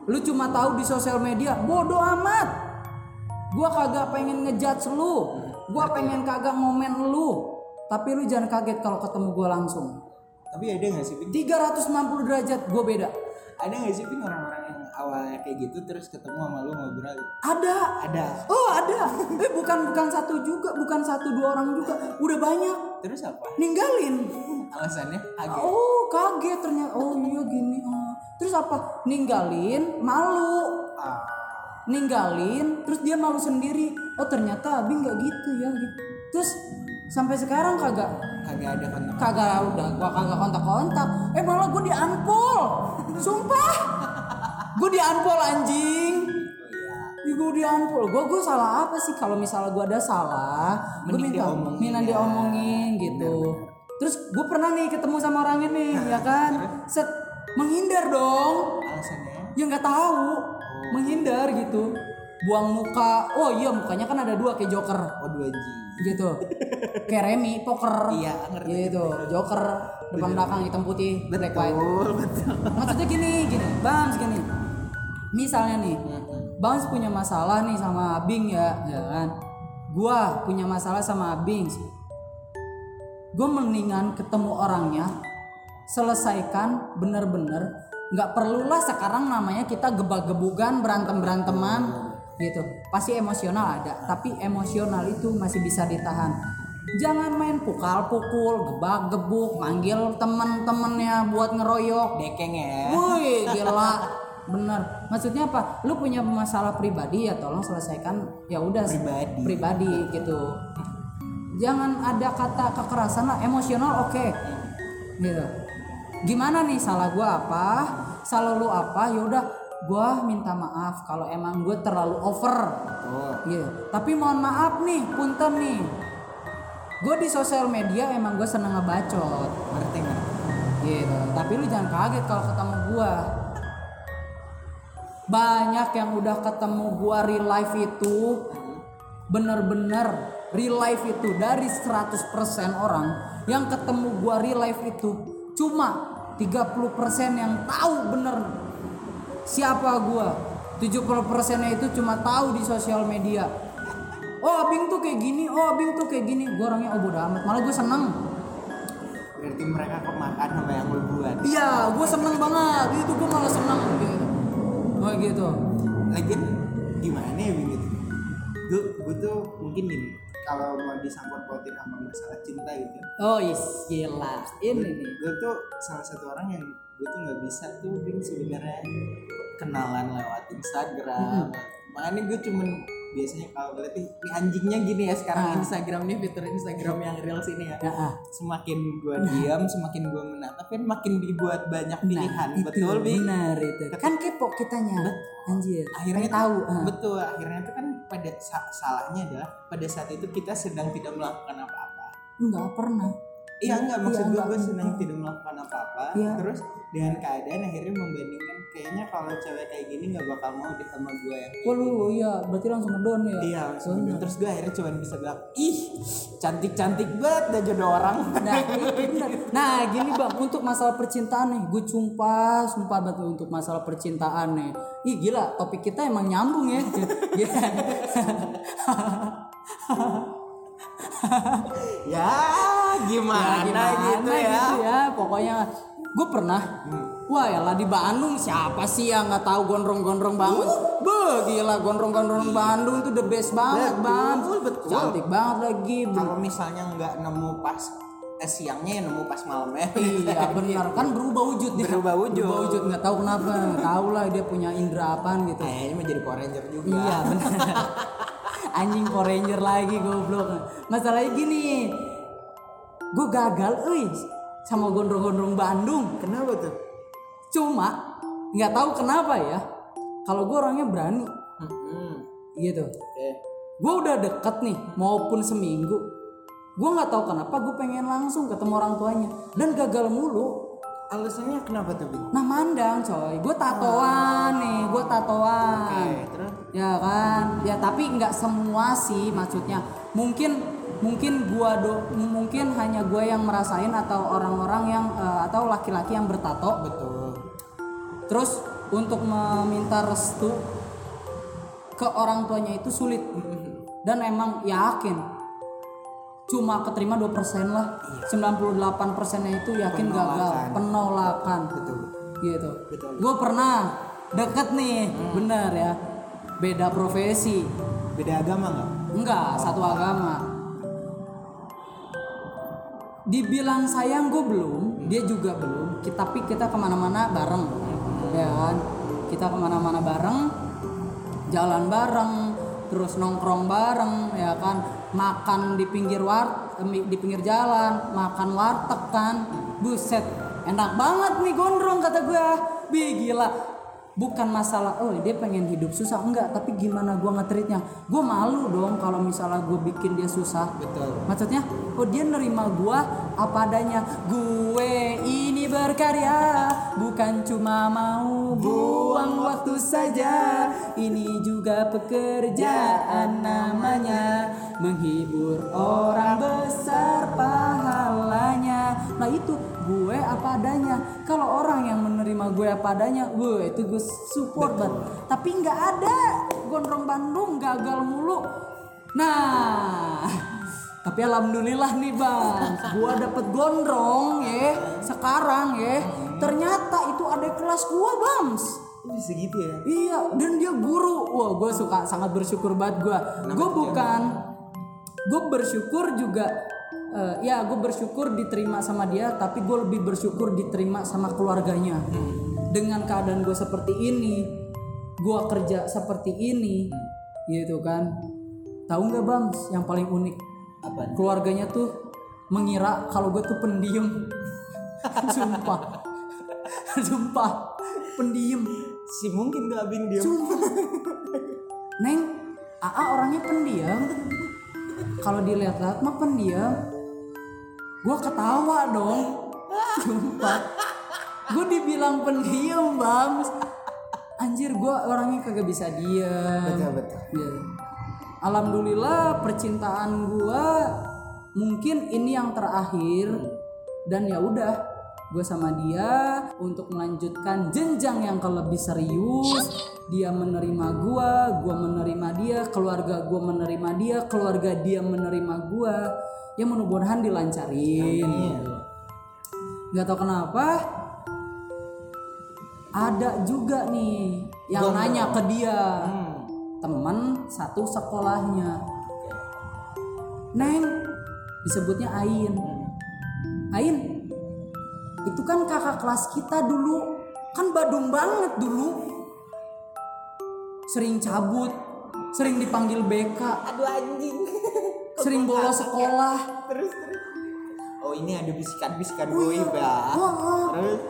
Lu cuma tahu di sosial media bodo amat. Gua kagak pengen ngejudge lu. Gua pengen kagak ngomen lu. Tapi lu jangan kaget kalau ketemu gua langsung. Tapi ada gak sih Bing 360 derajat gua beda. Ada gak sih Bing orang-orang yang awalnya kayak gitu terus ketemu sama lu ngobrol? Ada. Ada? Oh ada. Eh bukan bukan satu juga bukan satu dua orang juga. Udah banyak terus apa? Ninggalin. Alasannya? Agak oh kaget ternyata. Oh iya gini oh. terus apa? Ninggalin malu. Ah, ninggalin terus dia malu sendiri. Oh ternyata Abi nggak gitu ya gitu. Terus sampai sekarang kagak kagak ada kontak. kagak udah gua kagak kontak kontak eh malah gue di unpol sumpah. Gue di unpol anjing gue di unpol gue gue salah apa sih? Kalau misalnya gue ada salah gue minta diomongin. minta ya. diomongin gitu. terus gue pernah nih ketemu sama orangnya nih ya kan? Set menghindar dong. Alasannya? Ya nggak tahu. Menghindar gitu. Buang muka. Oh iya mukanya kan ada dua kayak joker. Oh dua G. Gitu. Kayak Remy poker. Iya, ngerti. gitu. Joker depan belakang hitam putih black white. Betul betul. Maksudnya gini gini. Bams gini misalnya nih Bams punya masalah nih sama Abing ya. Ya kan? Gua punya masalah sama Abing gue mendingan ketemu orangnya selesaikan bener-bener. Nggak perlulah sekarang namanya kita gebak-gebukan berantem beranteman gitu. Pasti emosional ada tapi emosional itu masih bisa ditahan. Jangan main pukal-pukul gebak-gebuk manggil temen-temennya buat ngeroyok. Dekeng ya. Wih gila bener. Maksudnya apa? Lu punya masalah pribadi ya tolong selesaikan ya udah Pribadi. pribadi gitu. Jangan ada kata kekerasan lah emosional oke. Gitu. Gimana nih salah gua apa? Salah lu apa? Ya udah gua minta maaf kalau emang gue terlalu over. Oh gitu tapi mohon maaf nih punten nih. Gue di sosial media emang gue seneng ngebacot. Ngerti. Gitu. Tapi lu jangan kaget kalau ketemu gua banyak yang udah ketemu gua real life itu. Bener-bener real life itu. Dari 100% orang yang ketemu gua real life itu cuma 30% yang tahu bener siapa gua. 70% nya itu cuma tahu di sosial media. Oh abing tuh kayak gini oh abing tuh kayak gini. Gue orangnya oh bodo amat. Malah gue seneng. Berarti mereka kemakan sama yang lu buat. Iya gue seneng banget. Itu gue malah seneng. gitu oh gitu. Lagian gimana ya gitu gue gue tuh mungkin gini kalau mau disangkut pautin sama masalah cinta gitu. Oh is gila. Ini nih. gue tuh salah satu orang yang gue tuh nggak bisa tuh Bing sebenarnya. Kenalan lewat Instagram. Makanya gue cuman biasanya kalau nih ini anjingnya gini ya sekarang Ah. Instagram nih fitur Instagram yang reels ini ya. Ya ah. semakin gue diam semakin gue menatap kan makin dibuat banyak pilihan. Nah, betul itu, Bing benar itu. Kan kepo kitanya. Anjir. akhirnya tahu ah. betul akhirnya itu kan pada sa- salahnya adalah pada saat itu kita sedang tidak melakukan apa-apa. Enggak pernah. Iya enggak. Maksud Iya, gue gue sedang tidak melakukan apa-apa Iya. terus dengan keadaan akhirnya membandingkan kayaknya kalau cewek kayak gini nggak bakal mau deh sama gue yang Wah lu iya. Berarti langsung ngedon ya? Iya, langsung terus gue akhirnya cuma bisa bilang, ih cantik-cantik banget dah jodoh orang. Nah, nah gini bang. Untuk masalah percintaan nih gue sumpah sumpah banget untuk masalah percintaan nih. Ih gila topik kita emang nyambung ya. Ya gimana, gimana gitu ya. gitu ya? Pokoknya gue pernah wah ya lah di Bandung siapa sih yang nggak tahu gondrong-gondrong banget Beuh, gila gondrong-gondrong Bandung itu the best banget Betul, bang betul. cantik banget lagi Kalau misalnya nggak nemu pas eh, siangnya ya nemu pas malamnya. Iya benar kan berubah wujud dia. Berubah wujud. Berubah wujud nggak tahu kenapa. Tahu lah dia punya indera apaan gitu. Kayaknya mau jadi Power Ranger juga. Iya benar. Anjing Power Ranger lagi goblok. Masalahnya gini. Gue gagal euy sama gondrong-gondrong Bandung. Kenapa tuh? Cuma nggak tahu kenapa ya. Kalau gue orangnya berani Hmm. gitu. Oke. Gue udah deket nih maupun seminggu. Gue nggak tahu kenapa gue pengen langsung ketemu orang tuanya dan gagal mulu. Alasannya kenapa tuh, Bing? Nah mandang coy, gue tatoan nih, gue tatoan. Oke, terus Ya kan, ya tapi nggak semua sih maksudnya. Mungkin mungkin gua do, mungkin hanya gue yang merasain atau orang-orang yang eh, atau laki-laki yang bertato. betul. Terus untuk meminta restu ke orang tuanya itu sulit. Dan emang yakin. Cuma keterima 2% lah. 98 persennya itu yakin gagal. Penolakan. Betul. gitu. Betul. gue pernah deket nih. Bener ya. Beda profesi. Beda agama nggak? enggak satu agama. Dibilang sayang gue belum dia juga belum. Tapi kita ke mana-mana bareng ya kan? Kita ke mana-mana bareng jalan bareng terus nongkrong bareng ya kan? Makan di pinggir war eh, di pinggir jalan makan warteg kan? Buset enak banget nih gondrong kata gue bi gila bukan masalah oh dia pengen hidup susah. Enggak tapi gimana gue ngetritnya? Gue malu dong kalau misalnya gue bikin dia susah. Betul. maksudnya oh dia nerima gua apa adanya. Gue ini berkarya bukan cuma mau buang waktu saja. Ini juga pekerjaan namanya menghibur orang besar pahalanya. Nah itu gue apa adanya kalau orang yang menerima gue apa adanya gue itu gue support banget tapi nggak ada gondrong Bandung gagal mulu nah tapi alhamdulillah nih bang, gua dapet gondrong ya sekarang ya. Ternyata itu ada kelas gua bams. Bisa gitu ya? Iya, dan dia guru. Wah, gue suka sangat bersyukur banget gua. Gue bukan, gue bersyukur juga. Eh, ya, gue bersyukur diterima sama dia, tapi gue lebih bersyukur diterima sama keluarganya. Dengan keadaan gue seperti ini, gue kerja seperti ini, gitu kan. Tahu nggak bang, yang paling unik? Apa? keluarganya tuh mengira kalau gue tuh pendiam sumpah sumpah pendiam Si mungkin tuh abing dia. neng AA orangnya pendiam kalau dilihat-lihat mah pendiam gue ketawa dong. Sumpah. Gue dibilang pendiam bang. Anjir gue orangnya kagak bisa diam. Betul betul. Ya. Alhamdulillah percintaan gua mungkin ini yang terakhir. Dan ya udah gue sama dia untuk melanjutkan jenjang yang ke lebih serius. Dia menerima gue gue menerima dia keluarga gue menerima dia keluarga dia menerima gue ya mudah-mudahan dilancarin gitu. nggak tahu kenapa ada juga nih yang Gondrong. nanya ke dia Hmm. teman satu sekolahnya Neng disebutnya Ain Ain itu kan kakak kelas kita dulu kan badung banget dulu sering cabut sering dipanggil BK Aduh anjing. sering bolos sekolah. terus terus. Oh ini ada bisikan-bisikan goib ya. Terus?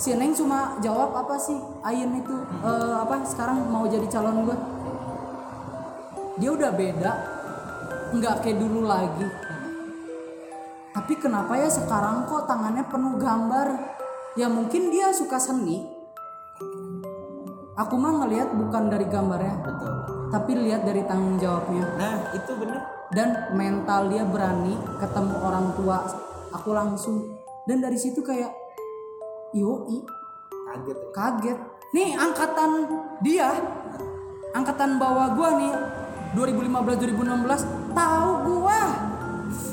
Si Neng cuma jawab apa sih? Ain itu eh, apa sekarang mau jadi calon gue dia udah beda. Nggak kayak dulu lagi. Tapi kenapa ya sekarang kok tangannya penuh gambar? Ya mungkin dia suka seni. Aku mah ngelihat bukan dari gambarnya betul. tapi lihat dari tanggung jawabnya. Nah itu bener. Dan mental dia berani ketemu orang tua aku langsung dan dari situ kayak yoi Kaget. ya. kaget nih angkatan dia angkatan bawah gua nih 2015 2016 tahu gua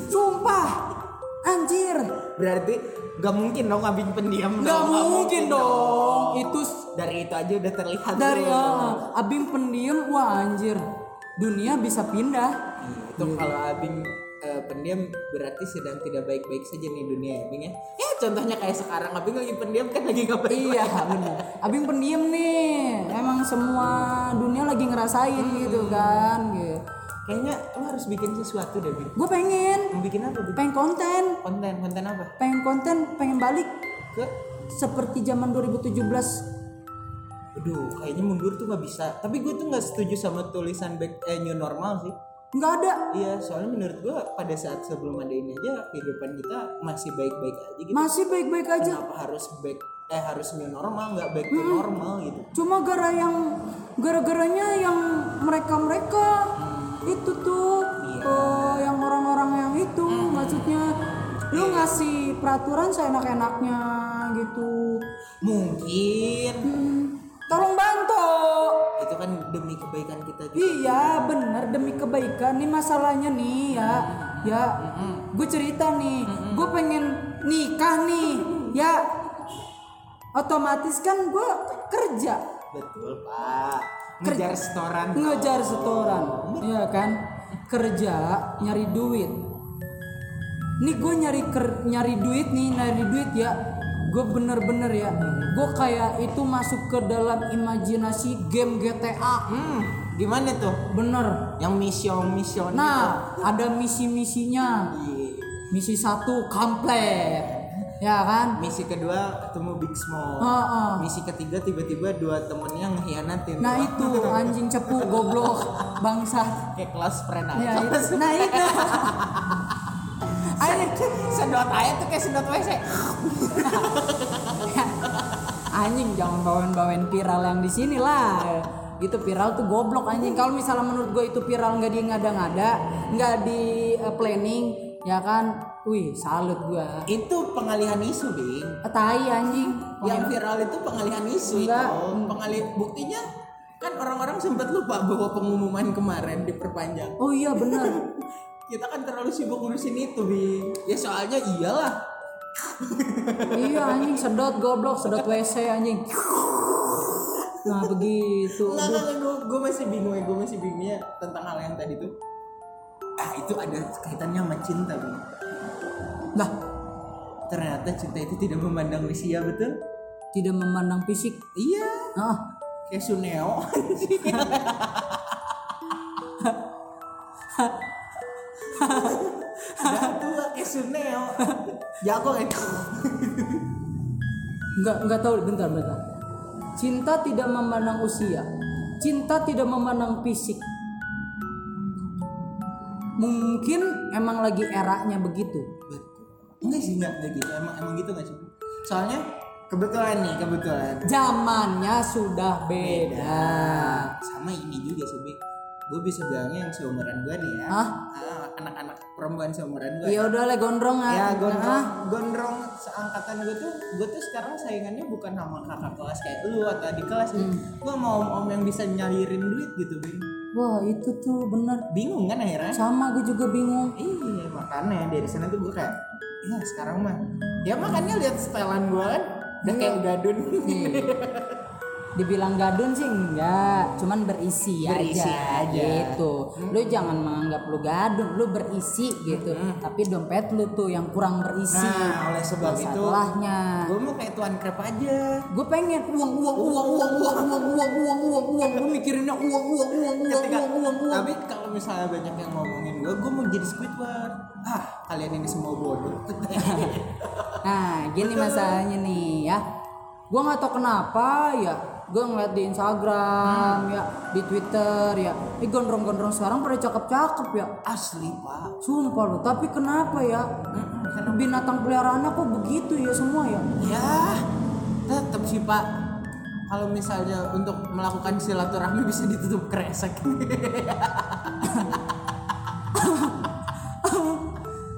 sumpah anjir Berarti gak mungkin dong abing pendiam nggak dong. Nggak mungkin dong itu s- Dari itu aja udah terlihat. dari tuh. ah, abing pendiam wah anjir dunia bisa pindah Itu kalau abing eh, pendiam berarti sedang tidak baik-baik saja nih dunia abing ya. Ya contohnya kayak sekarang abing lagi pendiam kan lagi baik. iya benar abing pendiam nih emang semua dunia lagi ngerasain gitu kan gitu. Kayaknya lo harus bikin sesuatu deh bing. gue pengen Mau bikin apa bing? pengen konten Konten konten apa? pengen konten pengen balik Ke seperti zaman 2017 Aduh, kayaknya mundur tuh nggak bisa. Tapi gue tuh nggak setuju sama tulisan back eh, new normal sih. nggak ada. Iya, soalnya menurut gue pada saat sebelum ada ini aja kehidupan kita masih baik-baik aja gitu. masih baik-baik aja. Kenapa harus back eh harus new normal nggak back to normal gitu? cuma gara yang gara-garanya yang mereka-mereka. Itu tuh Iya. eh, yang orang-orang yang itu maksudnya. Lu ngasih peraturan seenak-enaknya gitu. Mungkin. Hmm, tolong bantu. Itu kan demi kebaikan kita juga. Iya bener demi kebaikan. Nih masalahnya nih ya. Ya gue cerita nih. Gue pengen nikah nih ya. Otomatis kan gue kerja. Betul pak. Ngejar setoran. ngejar setoran ya kan? Kerja nyari duit. Nih gue nyari ker- nyari duit nih nyari duit ya gue bener-bener ya gue kayak itu masuk ke dalam imajinasi game GTA Hmm, gimana tuh? bener Yang mission mission. Nah, ada misi-misinya. Misi satu komplit, ya kan? Misi kedua ketemu Big Smoke. Heeh. Misi ketiga tiba-tiba dua temennya ngehianatin. Nah itu anjing cepu goblok bangsa. kayak kelas friend aja. Ya, itu. Nah itu. Anjing, sedot aja tuh kayak sedot WC. anjing jangan bawain-bawain viral yang di sini lah. Itu viral tuh goblok anjing. Kalau misalnya menurut gue itu viral nggak di ngada-ngada, nggak di eh, planning, ya kan? Wih, salut gua. Itu pengalihan isu, Bing. Tai anjing. Yang viral itu pengalihan isu Enggak. itu. Pengalih buktinya kan orang-orang sempat lupa bahwa pengumuman kemarin diperpanjang. Oh iya benar. Kita kan terlalu sibuk ngurusin itu, Bing. Ya soalnya iyalah. iya anjing sedot goblok sedot WC anjing nah begitu Enggak, enggak, gue, gue masih bingung ya, gue masih bingungnya tentang hal yang tadi tuh. Ah, itu ada kaitannya sama cinta, Bing. lah Ternyata cinta itu tidak memandang usia, betul? tidak memandang fisik Iya, ah kayak Suneo. Jago kan? nggak nggak tahu bentar bentar cinta tidak memandang usia cinta tidak memandang fisik mungkin emang lagi eranya begitu. Enggak sih, enggak, enggak gitu. Emang emang gitu enggak sih? Soalnya kebetulan nih, kebetulan. zamannya sudah beda sama ini juga sih gue bisa bilangnya yang seumuran gue nih ya Hah? Ah, anak-anak perempuan seumuran gue ya. udah lah gondrong ah. Ya gondrong. Ah, gondrong seangkatan gue tuh gue tuh sekarang saingannya bukan sama kakak kelas kayak lu atau adik kelas Hmm. gue mau om om yang bisa nyalirin duit gitu bing wah itu tuh bener. Bingung kan akhirnya? Sama gue juga bingung. Iya makanya dari sana tuh gue kayak ya sekarang mah. Ya makanya lihat setelan gue kan udah Iya. kayak gadun dibilang gadun sih enggak cuman berisi, Berisi aja, aja. gitu lu jangan menganggap lu gadun lu berisi gitu tapi dompet lu tuh yang kurang berisi nah oleh sebab itu masalahnya gue mau kayak tuan krep aja gue pengen uang uang uang uang uang uang uang uang uang uang gue mikirinnya uang uang uang uang uang uang uang tapi kalau misalnya banyak yang ngomongin gue gue mau jadi Squidward ah kalian ini semua bodoh nah gini masalahnya nih ya gue nggak tau kenapa ya gue ngeliat di Instagram ya di Twitter ya. Ini gondrong-gondrong sekarang pada cakep-cakep ya. Asli pak. Sumpah lo tapi kenapa ya? Binatang peliharaannya kok begitu ya semua ya? Ya tetap sih pak. Kalau misalnya untuk melakukan silaturahmi bisa ditutup kresek.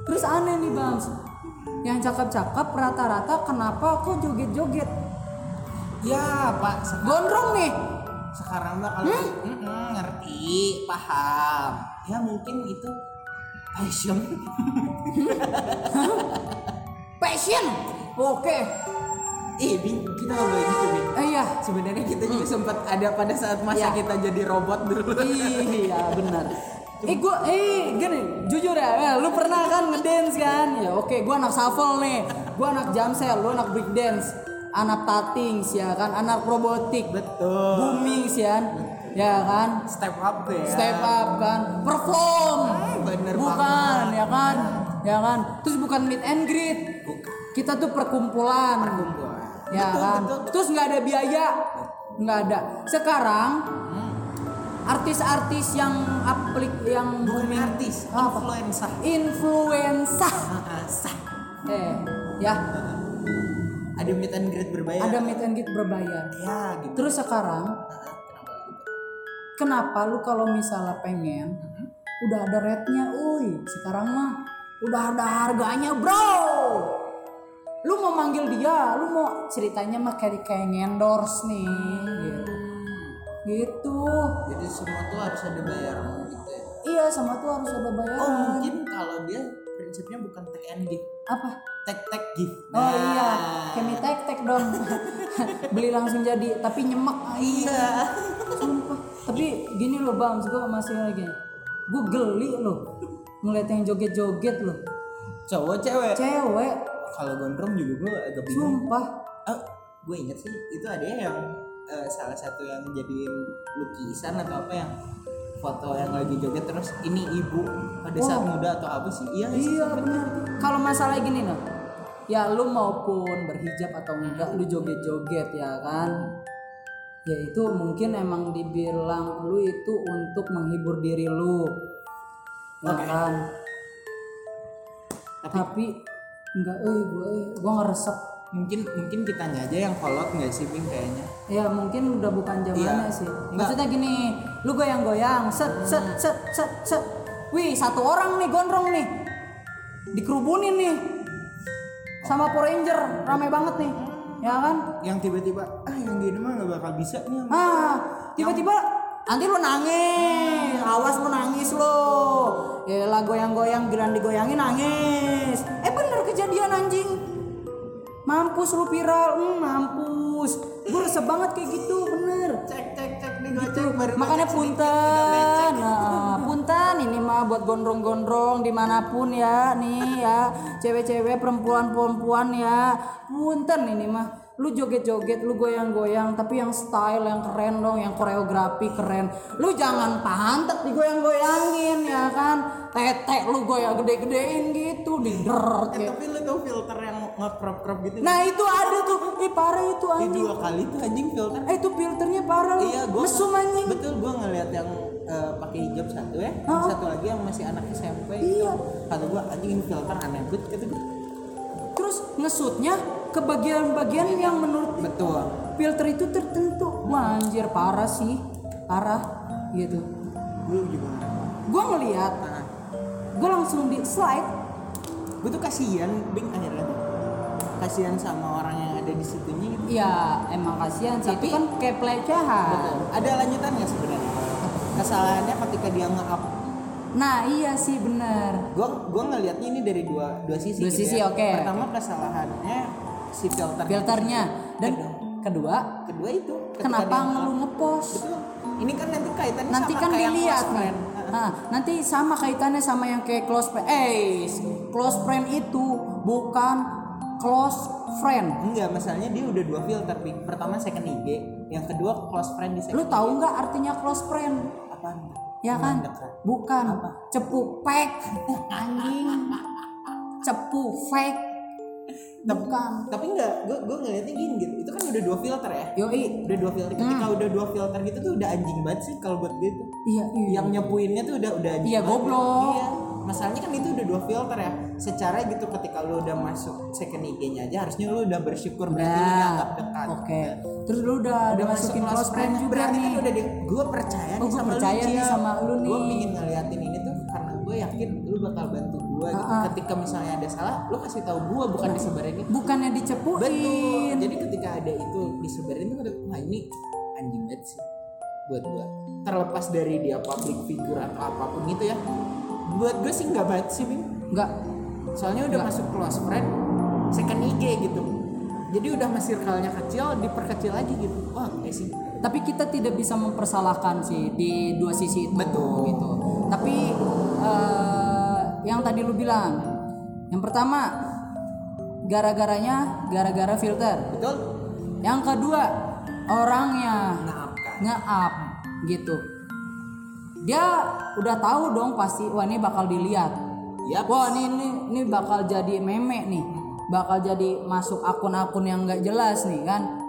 Terus aneh nih bang yang cakep-cakep rata-rata kenapa kok joget-joget ya pak. Gondrong nih. Sekarang mah kalau Mm-mm, ngerti paham. Ya mungkin itu passion. Passion? Oke. Eh Bing, kita ngobrol gitu Bing. Eh iya. Sebenarnya kita juga sempat ada pada saat masa Ya. kita jadi robot dulu. Iya benar. Eh gue eh gini. Jujur ya, ya lu pernah kan ngedance kan? Ya oke. Gue anak shuffle nih. Gue anak jamsel lu anak break dance anak tatings ya kan anak robotik. Betul. Booming kan ya. Kan? Step up ya. Step up kan? Perform. Bener bukan banget. ya kan? Ya kan? Terus bukan meet and greet. Kita tuh perkumpulan. Ya Betul, kan? betul. terus nggak ada biaya. Nggak ada. Sekarang artis-artis yang aplik yang bukan booming. artis Apa? influencer. Influenza sah. eh ya ada meet and greet berbayar. Ada meet and greet berbayar. Ya gitu. Terus sekarang kenapa lu kalau misalnya pengen udah ada rate-nya? Uy sekarang mah udah ada harganya bro! Lu mau manggil dia lu mau ceritanya mah kayak kayak ngendorse nih gitu. Gitu. Jadi semua tuh harus ada bayaran gitu ya? Iya sama tuh harus ada bayaran oh mungkin kalau dia prinsipnya bukan take and give. Apa? Take take give. Oh iya kemi tek tek dong? Beli langsung jadi tapi nyemek. Iya. Sumpah. Tapi gini loh bang, gue masih lagi. Gue geli loh ngeliat yang joget-joget loh. cowok cewek? Cewek, kalau gondrong juga gue agak bingung. Sumpah. oh, gue inget sih itu ada yang eh, salah satu yang jadiin lukisan atau apa yang foto yang lagi joget terus ini ibu pada saat muda atau apa sih iya? Iya benar. Kalau masalah gini loh, ya lu maupun berhijab atau enggak, lu joget-joget ya kan. Ya itu mungkin emang dibilang lu itu untuk menghibur diri lu. Ya kan. Tapi, enggak eh gue gue ngeresep mungkin mungkin kita aja yang kolot nggak sih Bing kayaknya Ya mungkin udah bukan zamannya Iya. sih. Enggak. Maksudnya gini, lu goyang-goyang, set set set set set. Wih, satu orang nih gondrong nih. Dikerubunin nih. Sama Power Ranger, rame banget nih. Ya kan? yang tiba-tiba ah yang gini mah nggak bakal bisa nih Ah, tiba-tiba nanti lu nangis. Awas lu nangis lo. Ya lah goyang-goyang giran digoyangin nangis. Eh bener kejadian anjing. Mampus lu viral, hmm, mampus. Gue resep banget kayak gitu, bener. cek baru Makanya punten, nah, punten ini mah buat gondrong-gondrong di mana pun ya, nih ya, cewek-cewek, perempuan-perempuan ya, punten ini mah. Lu joget-joget, lu goyang-goyang, tapi yang style yang keren dong, yang koreografi keren. Lu jangan pantat digoyang-goyangin ya kan, tete lu goyang gede-gedein gitu, dideret Eh, ya. tapi lu tau filter yang nge-crop crop gitu Nah itu ada ih parah itu anjing. dua kali tuh anjing filter. Eh itu filternya parah iya gue mesum anjing. betul gue ngeliat yang eh, pakai hijab satu ya. Hah? satu lagi yang masih anak SMP Iya. kata gue anjing ini filter aneh banget gue Terus ngesutnya ke bagian-bagian yang menurut betul. filter itu tertentu. Wah anjir parah sih, parah. Gitu. gue juga Gua ngeliat. Nah, gue langsung di slide. Gue tuh kasihan bing akhirnya. Tuh kasihan sama orang ada di situnya gitu. Ya emang kasihan sih Tapi- itu kan kayak pelecehan. Betul. ada lanjutannya sebenarnya? Kesalahannya ketika dia nge-up. Nah iya sih bener. Gue gue ngelihatnya ini dari dua dua sisi Dua gitu sisi, ya. oke. pertama kesalahannya si filter filternya. Dan kedua. kedua? Itu kenapa dia ngelu nge-up, ngepost? Betul. Ini kan nanti kaitannya nanti sama kan kayak dilihat close friend. nah, nanti sama kaitannya sama yang kayak close friend. Eh close friend itu bukan close friend. Enggak masalahnya dia udah dua filter Bing. pertama second IG yang kedua close friend di second lu tahu nggak artinya close friend? Apa ya kan? Dekat. bukan. Cepu fake anjing. Cepu fake bukan. tapi enggak gue gue ngeliatnya gini gitu. Itu kan udah dua filter ya? Yoi. Udah dua filter. Ketika udah dua filter gitu tuh udah anjing banget sih kalau buat gue tuh iya iya. Yang nyepuinnya tuh udah udah anjing Iya, goblok. iya masalahnya kan itu udah dua filter ya secara gitu ketika lu udah masuk second IG-nya aja harusnya lu udah bersyukur berarti lu Nah, dianggap dekat oke terus lu udah udah masukin close friend juga berarti nih kan udah di, gue percaya Oh, nih gua sama percaya lu nih sama lu nih. gue pingin ngeliatin ini tuh karena gue yakin lu bakal bantu gue gitu. Ah, ah. ketika misalnya ada salah lu kasih tahu gue bukan disebarin gitu bukannya dicepuin Betul. Jadi ketika ada itu disebarin tuh wah ini anjing banget sih buat gua. Terlepas dari dia public figure atau apa pun gitu ya. Buat gue sih nggak banget sih, Bing. nggak Soalnya udah masuk close friend, second IG gitu. Jadi udah masih circle-nya kecil, diperkecil lagi gitu. Wah, enggak sih. tapi kita tidak bisa mempersalahkan sih di dua sisi itu Betul. gitu tapi eh, yang tadi lu bilang yang pertama gara-garanya gara-gara filter Betul? yang kedua orangnya Maaf kan. nge-up gitu dia udah tahu dong pasti wah ini bakal dilihat. Yap. wah ini ini ini bakal jadi meme nih. Bakal jadi masuk akun-akun yang nggak jelas nih kan?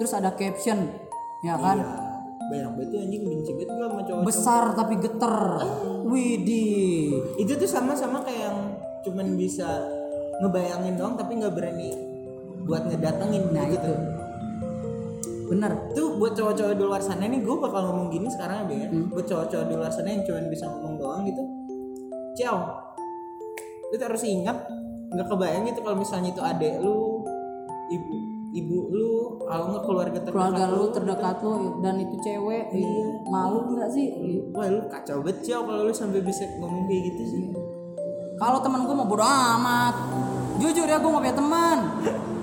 Terus ada caption ya kan? Iya. Banyak banget tuh anjing. Benci banget gua sama cowok. besar tapi geter. Widih. Itu tuh sama-sama kayak yang cuman bisa ngebayangin doang tapi nggak berani buat ngedatengin nah gitu. itu bener. Tuh buat cowok-cowok di luar sana nih gue bakal ngomong gini sekarang ya ya. Hmm. buat cowok-cowok di luar sana yang cuma bisa ngomong doang gitu. Ciao. Lu tuh harus ingat nggak kebayang gitu kalau misalnya itu adek lu ibu ibu lu kalau nggak keluarga terdekat keluarga lu terdekat lu dan itu cewek malu nggak sih? Wah lu kacau banget ciao kalau lu sampai bisa ngomong kayak gitu sih. Kalau teman gue mau bodo amat. Jujur ya gue gak punya teman.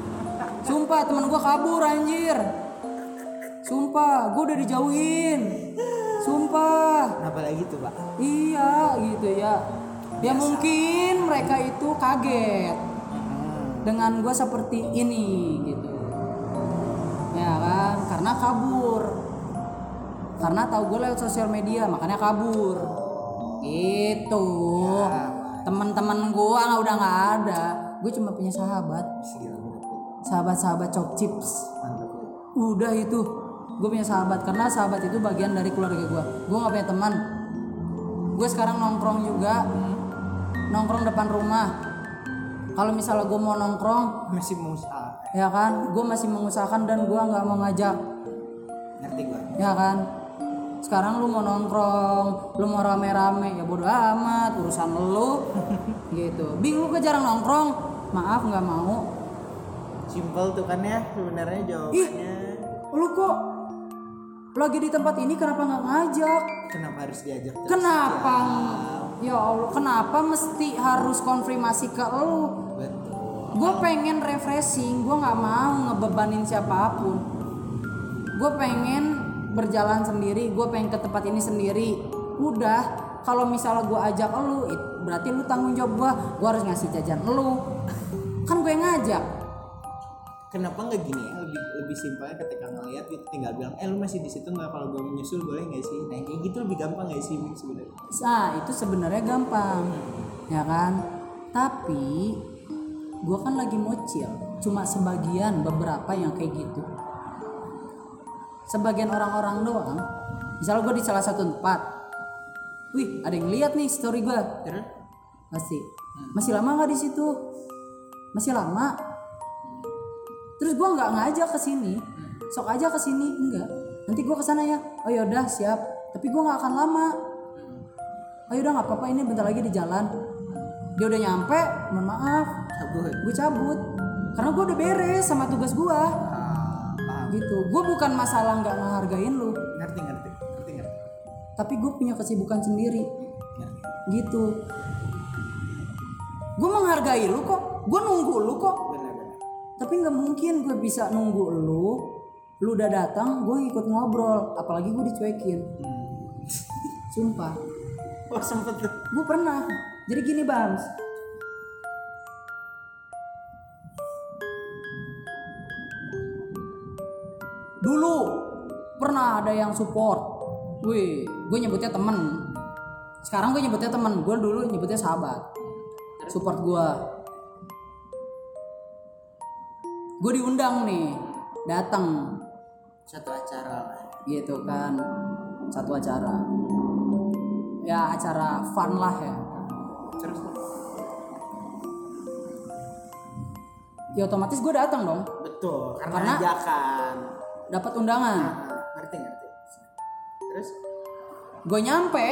Sumpah teman gue kabur anjir. Sumpah gue udah dijauhin. Sumpah. kenapa lagi tuh pak Iya gitu ya. Ya mungkin mereka itu kaget dengan gue seperti ini gitu. Ya kan? Karena kabur. Karena tahu gue lewat sosial media makanya kabur. Gitu. Teman-teman gue nggak udah nggak ada. Gue cuma punya sahabat. Bener. Sahabat-sahabat chop chips. mantap. Udah itu. Gue punya sahabat karena sahabat itu bagian dari keluarga gue. Gue nggak punya teman. Gue sekarang nongkrong juga. Nongkrong depan rumah. Kalau misalnya gue mau nongkrong, masih mau usaha ya kan, gue masih mengusahakan dan gue nggak mau ngajak, ngerti gue ya kan. Sekarang lu mau nongkrong, lu mau rame-rame, ya bodo amat, urusan lu, gitu. Bing lu kok jarang nongkrong, maaf nggak mau. simpel tuh kan ya sebenarnya jawabannya Lu kok lagi di tempat ini kenapa nggak ngajak? kenapa harus diajak terus? Kenapa? Ya Allah, kenapa mesti harus konfirmasi ke lu? betul Gue pengen refreshing, gue nggak mau ngebebanin siapa pun. Gue pengen berjalan sendiri, gue pengen ke tempat ini sendiri. Udah, kalau misalnya gue ajak lu, berarti lu tanggung jawab gue. Gue harus ngasih jajan lu. Kan gue ngajak. kenapa nggak gini ya lebih lebih simpelnya ketika ngeliat gitu tinggal bilang eh lu masih di situ nggak kalau gue menyusul boleh nggak sih nah kayak gitu lebih gampang nggak sih sebenarnya Nah, itu sebenarnya gampang. Ya kan? Tapi gue kan lagi mocil. Cuma sebagian beberapa yang kayak gitu. Sebagian orang-orang doang. Misalnya gue di salah satu tempat. Wih, ada yang lihat nih story gue. Pasti. Masih lama nggak di situ? Masih lama. Terus gue nggak ngajak ke sini. Sok aja ke sini enggak. Nanti gue ke sana ya. Oh yaudah siap. Tapi gue nggak akan lama. ayo udah nggak apa-apa. Ini bentar lagi di jalan. Dia udah nyampe mohon maaf. Cabut. Gue cabut. Karena gue udah beres sama tugas gue Ah, gitu. Gue bukan masalah nggak ngehargain lu. Ngerti ngerti. Ngerti ngerti. Tapi gue punya kesibukan sendiri. Ngerti. Gitu. Gue menghargai lu kok. Gue nunggu lu kok tapi nggak mungkin gue bisa nunggu lu lu udah datang gue ikut ngobrol. Apalagi gue dicuekin. Sumpah. Oh sempet. Gue pernah. Jadi gini bang dulu pernah ada yang support. Wih gue nyebutnya temen. Sekarang gue nyebutnya temen. Gue dulu nyebutnya sahabat. Support gue gue diundang nih datang satu acara. Lah gitu kan satu acara. Ya acara fun lah ya. Terus? Ya otomatis gue datang dong. Betul karena, Karena- ajakan. dapat undangan. Ah, ngerti ngerti. Terus? Gue nyampe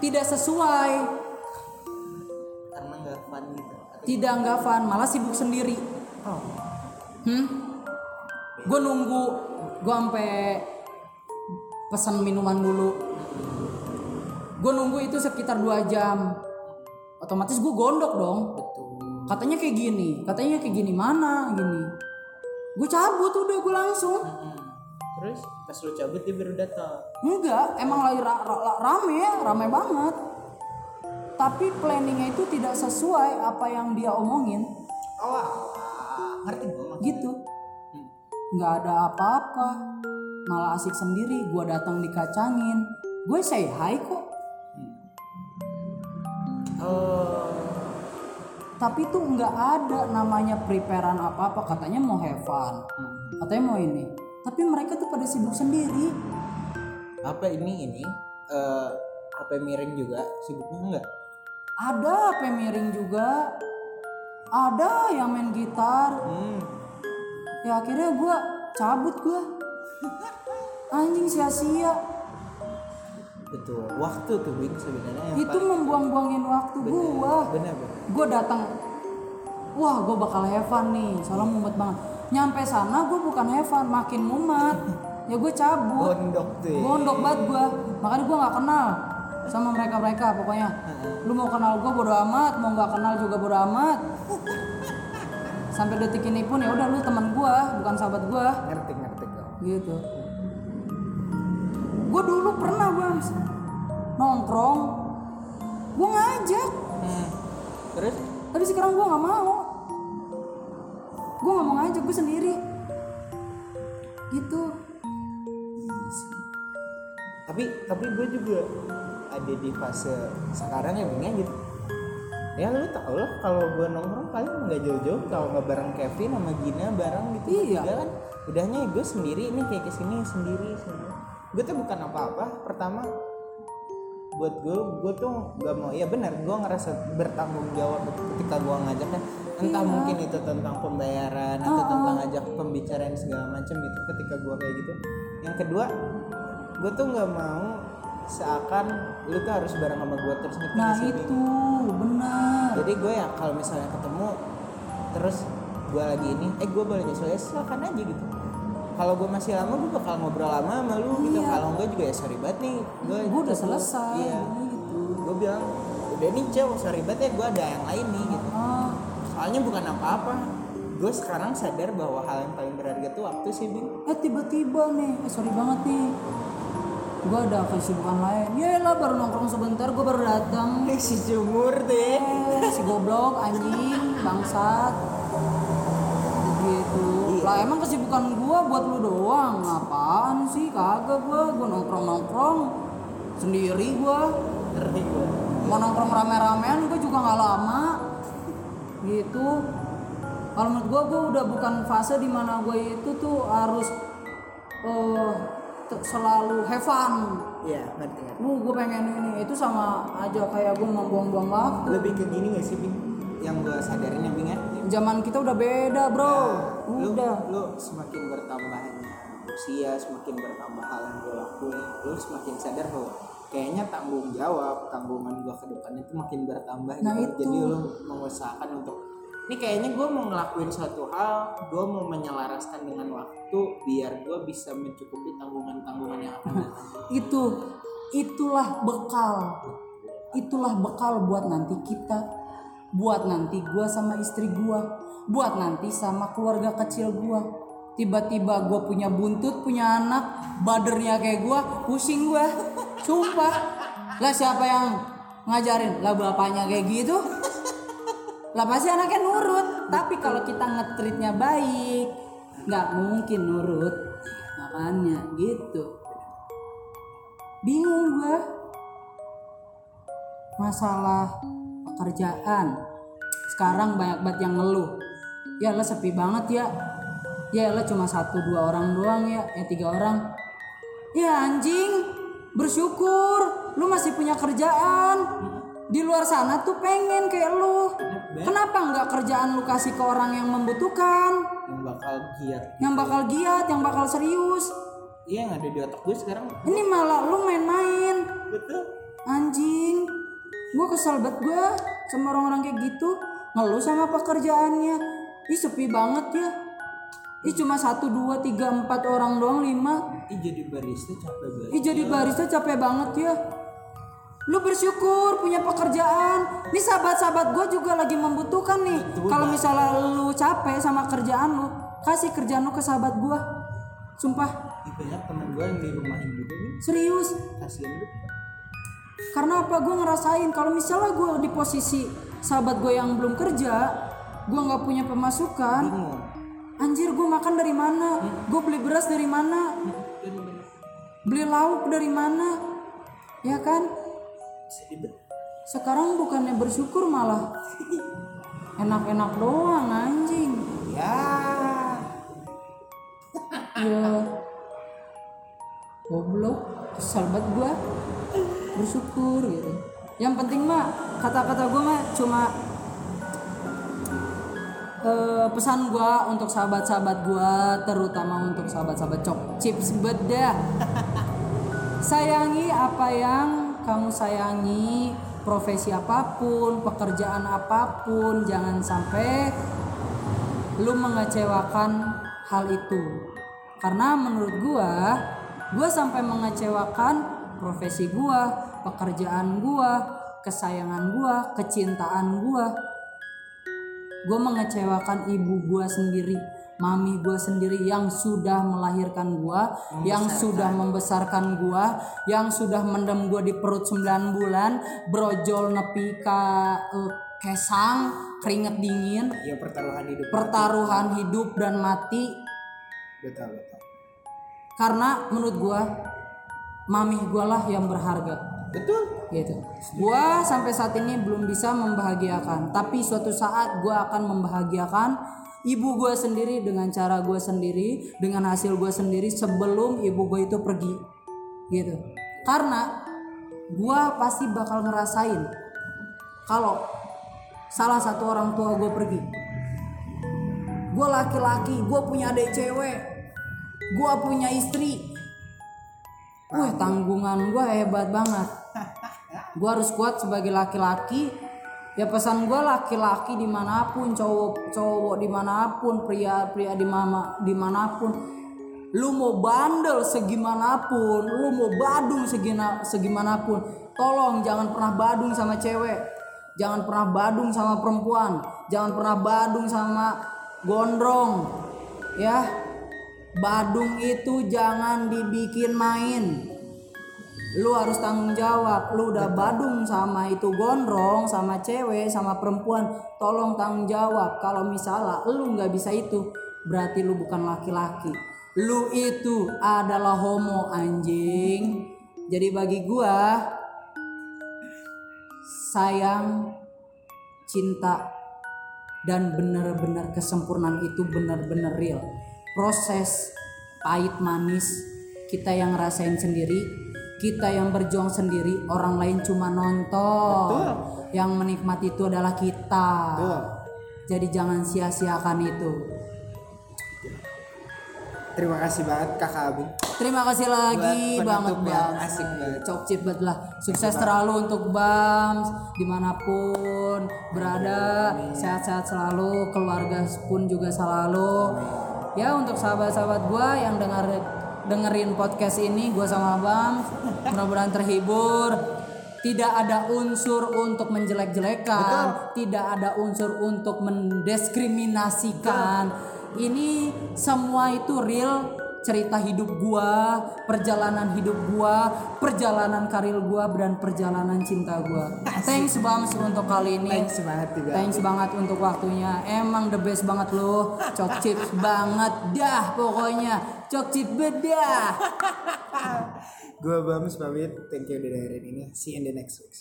tidak sesuai. Karena nggak fun gitu? Tidak nggak fun. Malah sibuk sendiri hmm? gue nunggu gue sampai pesan minuman dulu. Gue nunggu itu sekitar dua jam. Otomatis gue gondok dong. Betul. Katanya kayak gini katanya kayak gini mana gini? Gue cabut udah gue langsung. Hmm. terus? Pas lu cabut dia baru datang. Enggak emang lagi ra- ra- ra- rame rame banget. Tapi planningnya itu tidak sesuai apa yang dia omongin. Oh. Ngerti gue maksudnya. gitu. Nggak ada apa-apa. Malah asik sendiri gue datang dikacangin. Gue say hi kok. Oh. Tapi tuh nggak ada namanya preparean apa-apa. Katanya mau have fun. Katanya mau ini. Tapi mereka tuh pada sibuk sendiri. Apa ini ini? Eh HP miring juga? Sibuknya enggak? Ada HP miring juga ada yang main gitar. Hmm. ya akhirnya gue cabut gue anjing sia-sia. Betul. Waktu tuh Bing sebenarnya itu membuang-buangin waktu gue gue datang. Wah gue bakal have fun nih. Soalnya mumet banget. Nyampe sana gue bukan have fun makin mumet. Ya gue cabut. Gondok tuh ya. gondok banget gue makanya gue nggak kenal sama mereka mereka pokoknya. Lu mau kenal gue bodo amat. Mau nggak kenal juga bodo amat. Sampai detik ini pun ya udah lu teman gue bukan sahabat gue ngerti ngerti gitu. Gue dulu pernah bang nongkrong gue ngajak. Hmm. terus? Tapi sekarang gue nggak mau. Gue nggak mau ngajak gue sendiri. Gitu. Tapi tapi gue juga ada di fase sekarang ya Bing gitu. Ya lu tau lah kalau gue nongkrong paling nggak jauh-jauh kalau nggak bareng Kevin sama Gina bareng gitu. Iya. bertiga kan? Udahnya gue sendiri ini kayak ke sini sendiri sendiri. Gue tuh bukan apa-apa. Pertama buat gue gue tuh nggak mau ya benar gue ngerasa bertanggung jawab ketika gue ngajaknya entah Iya. mungkin itu tentang pembayaran atau tentang ngajak pembicaraan segala macam gitu ketika gue kayak gitu. Yang kedua gue tuh nggak mau seakan lu tuh harus bareng sama gue terus nih nah itu benar. Jadi gue ya kalau misalnya ketemu terus gue lagi ini eh gue boleh nyusul ya silakan aja gitu. Kalau gue masih lama gue bakal ngobrol lama sama lu gitu. Iya. kalau enggak juga ya sorry banget nih gue gue udah selesai iya. gitu. Gue bilang udah nih cewek sorry banget ya gue ada yang lain nih gitu. Ah soalnya bukan apa-apa. Gue sekarang sadar bahwa hal yang paling berharga tuh waktu sih bing. Eh tiba-tiba nih eh sorry banget nih gue ada kesibukan lain. Ya lah baru nongkrong sebentar gue baru datang. Eh si jumur deh. Eh si goblok anjing bangsat. Gitu. Lah emang kesibukan gue buat lu doang. Apaan sih? Kagak gue gue nongkrong nongkrong sendiri gue ngerti gue mau nongkrong rame-ramean gue juga nggak lama. Gitu. Kalau menurut gue gue udah bukan fase di mana gue itu tuh harus te- selalu have fun. Iya ngerti ngerti. Lu gue pengen ini. Itu sama aja kayak gue membuang-buang waktu lebih ke gini gak sih bing? Yang gue sadarin ya bing ya? Zaman kita udah beda bro. Lu, udah. lu semakin bertambahnya usia semakin bertambah hal yang gue lakuin lu semakin sadar bahwa kayaknya tanggung jawab tanggungan gua ke depan itu makin bertambah Nah, gitu. Itu. jadi lu mengusahakan untuk ini kayaknya gua mau ngelakuin suatu hal gua mau menyelaraskan dengan waktu biar gua bisa mencukupi tanggungan-tanggungan yang akan itu itulah bekal. Itulah bekal buat nanti kita buat nanti gua sama istri gua buat nanti sama keluarga kecil gua. Tiba-tiba gua punya buntut punya anak badernya kayak gua pusing gua. Sumpah. Lah siapa yang ngajarin? Lah bapaknya kayak gitu lah pasti anaknya nurut. Tapi kalau kita ngetritnya baik nggak mungkin nurut. Makanya gitu. Bingung gua. Masalah pekerjaan. Sekarang banyak banget yang ngeluh. Ya lah sepi banget ya. Ya lah cuma satu dua orang doang ya. Ya tiga orang. Ya anjing. Bersyukur. Lu masih punya kerjaan di luar sana tuh pengen kayak lu. Kenapa nggak kerjaan lu kasih ke orang yang membutuhkan? Yang bakal giat yang bakal giat yang bakal serius. Iya yang ada di otak gue sekarang. Ini malah lu main-main. Betul. Anjing. Gue kesel banget gue sama orang-orang kayak gitu. Ngeluh sama pekerjaannya. Ih sepi banget ya. Ih cuma satu dua tiga empat orang doang lima. Ih jadi barista capek banget. Ih jadi barista capek banget ya lu bersyukur punya pekerjaan. Nih sahabat-sahabat gue juga lagi membutuhkan nih. Kalau misalnya lu capek sama kerjaan lu kasih kerjaan lu ke sahabat gue sumpah. Banyak temen gue yang di rumahin juga nih. Serius? Kasian lu Karena apa? Gue ngerasain kalau misalnya gue di posisi sahabat gue yang belum kerja, gue nggak punya pemasukan, bingung. Anjir gue makan dari mana? Gue beli beras dari mana? Beli lauk dari mana? Ya kan? Sekarang bukannya bersyukur malah enak-enak doang anjing. ya Ya goblok, kesel banget gue bersyukur gitu. Yang penting mah kata-kata gue mah cuma eh, pesan gue untuk sahabat-sahabat gue, terutama untuk sahabat-sahabat cok chips bedah. Sayangi apa yang kamu sayangi, profesi apa pun, pekerjaan apa pun, jangan sampai lu mengecewakan hal itu. Karena menurut gua gua sampai mengecewakan profesi gua pekerjaan gua kesayangan gua kecintaan gua. Gua mengecewakan ibu gua sendiri mami gua sendiri yang sudah melahirkan gua yang sudah membesarkan gua yang sudah mendem gua di perut 9 bulan brojol nepi ka eh, kesang keringet dingin ya pertaruhan hidup pertaruhan hidup dan mati. Betul betul. Karena menurut gua mami gua lah yang berharga. Betul. Gitu. Gua sampai saat ini belum bisa membahagiakan tapi suatu saat gua akan membahagiakan ibu gua sendiri dengan cara gua sendiri dengan hasil gua sendiri sebelum ibu gua itu pergi. Gitu. Karena gua pasti bakal ngerasain kalau salah satu orang tua gue pergi. Gue laki-laki gue punya adik cewek gue punya istri. Wih tanggungan gue hebat banget. Gue harus kuat sebagai laki-laki ya pesan gue laki-laki di mana pun cowok cowok di mana pun pria pria di mana di mana pun. Lu mau bandel segimanapun lu mau badung segina, segimanapun. Tolong jangan pernah badung sama cewek. Jangan pernah badung sama perempuan. Jangan pernah badung sama gondrong. Ya badung itu jangan dibikin main lu harus tanggung jawab. Lu udah badung sama itu gondrong sama cewek sama perempuan. Tolong tanggung jawab. Kalau misalnya lu nggak bisa itu berarti lu bukan laki-laki. Lu itu adalah homo anjing. Jadi bagi gua sayang cinta dan benar-benar kesempurnaan itu benar-benar real. Proses pahit manis kita yang rasain sendiri kita yang berjuang sendiri orang lain cuma nonton Betul. yang menikmati itu adalah kita Betul. jadi jangan sia-siakan itu terima kasih banget kakak Abing Terima kasih lagi banget Bams. asik banget. Cok cip banget lah. Sukses terlalu untuk Bams di mana pun berada. Sehat-sehat selalu. Keluarga pun juga selalu. Ya untuk sahabat-sahabat gua yang dengar dengerin podcast ini gua sama Bams mudah-mudahan terhibur. Tidak ada unsur untuk menjelek-jelekan, tidak ada unsur untuk mendiskriminasikan. Ini semua itu real cerita hidup gua, perjalanan hidup gua, perjalanan karir gua dan perjalanan cinta gua. Thanks banget untuk kali ini. thanks banget juga Thanks banget untuk waktunya. Emang the best banget lo. Cok chips banget dah pokoknya. Cok chips bedah. gue Bams pamit thank you udah dengerin ini see you in the next week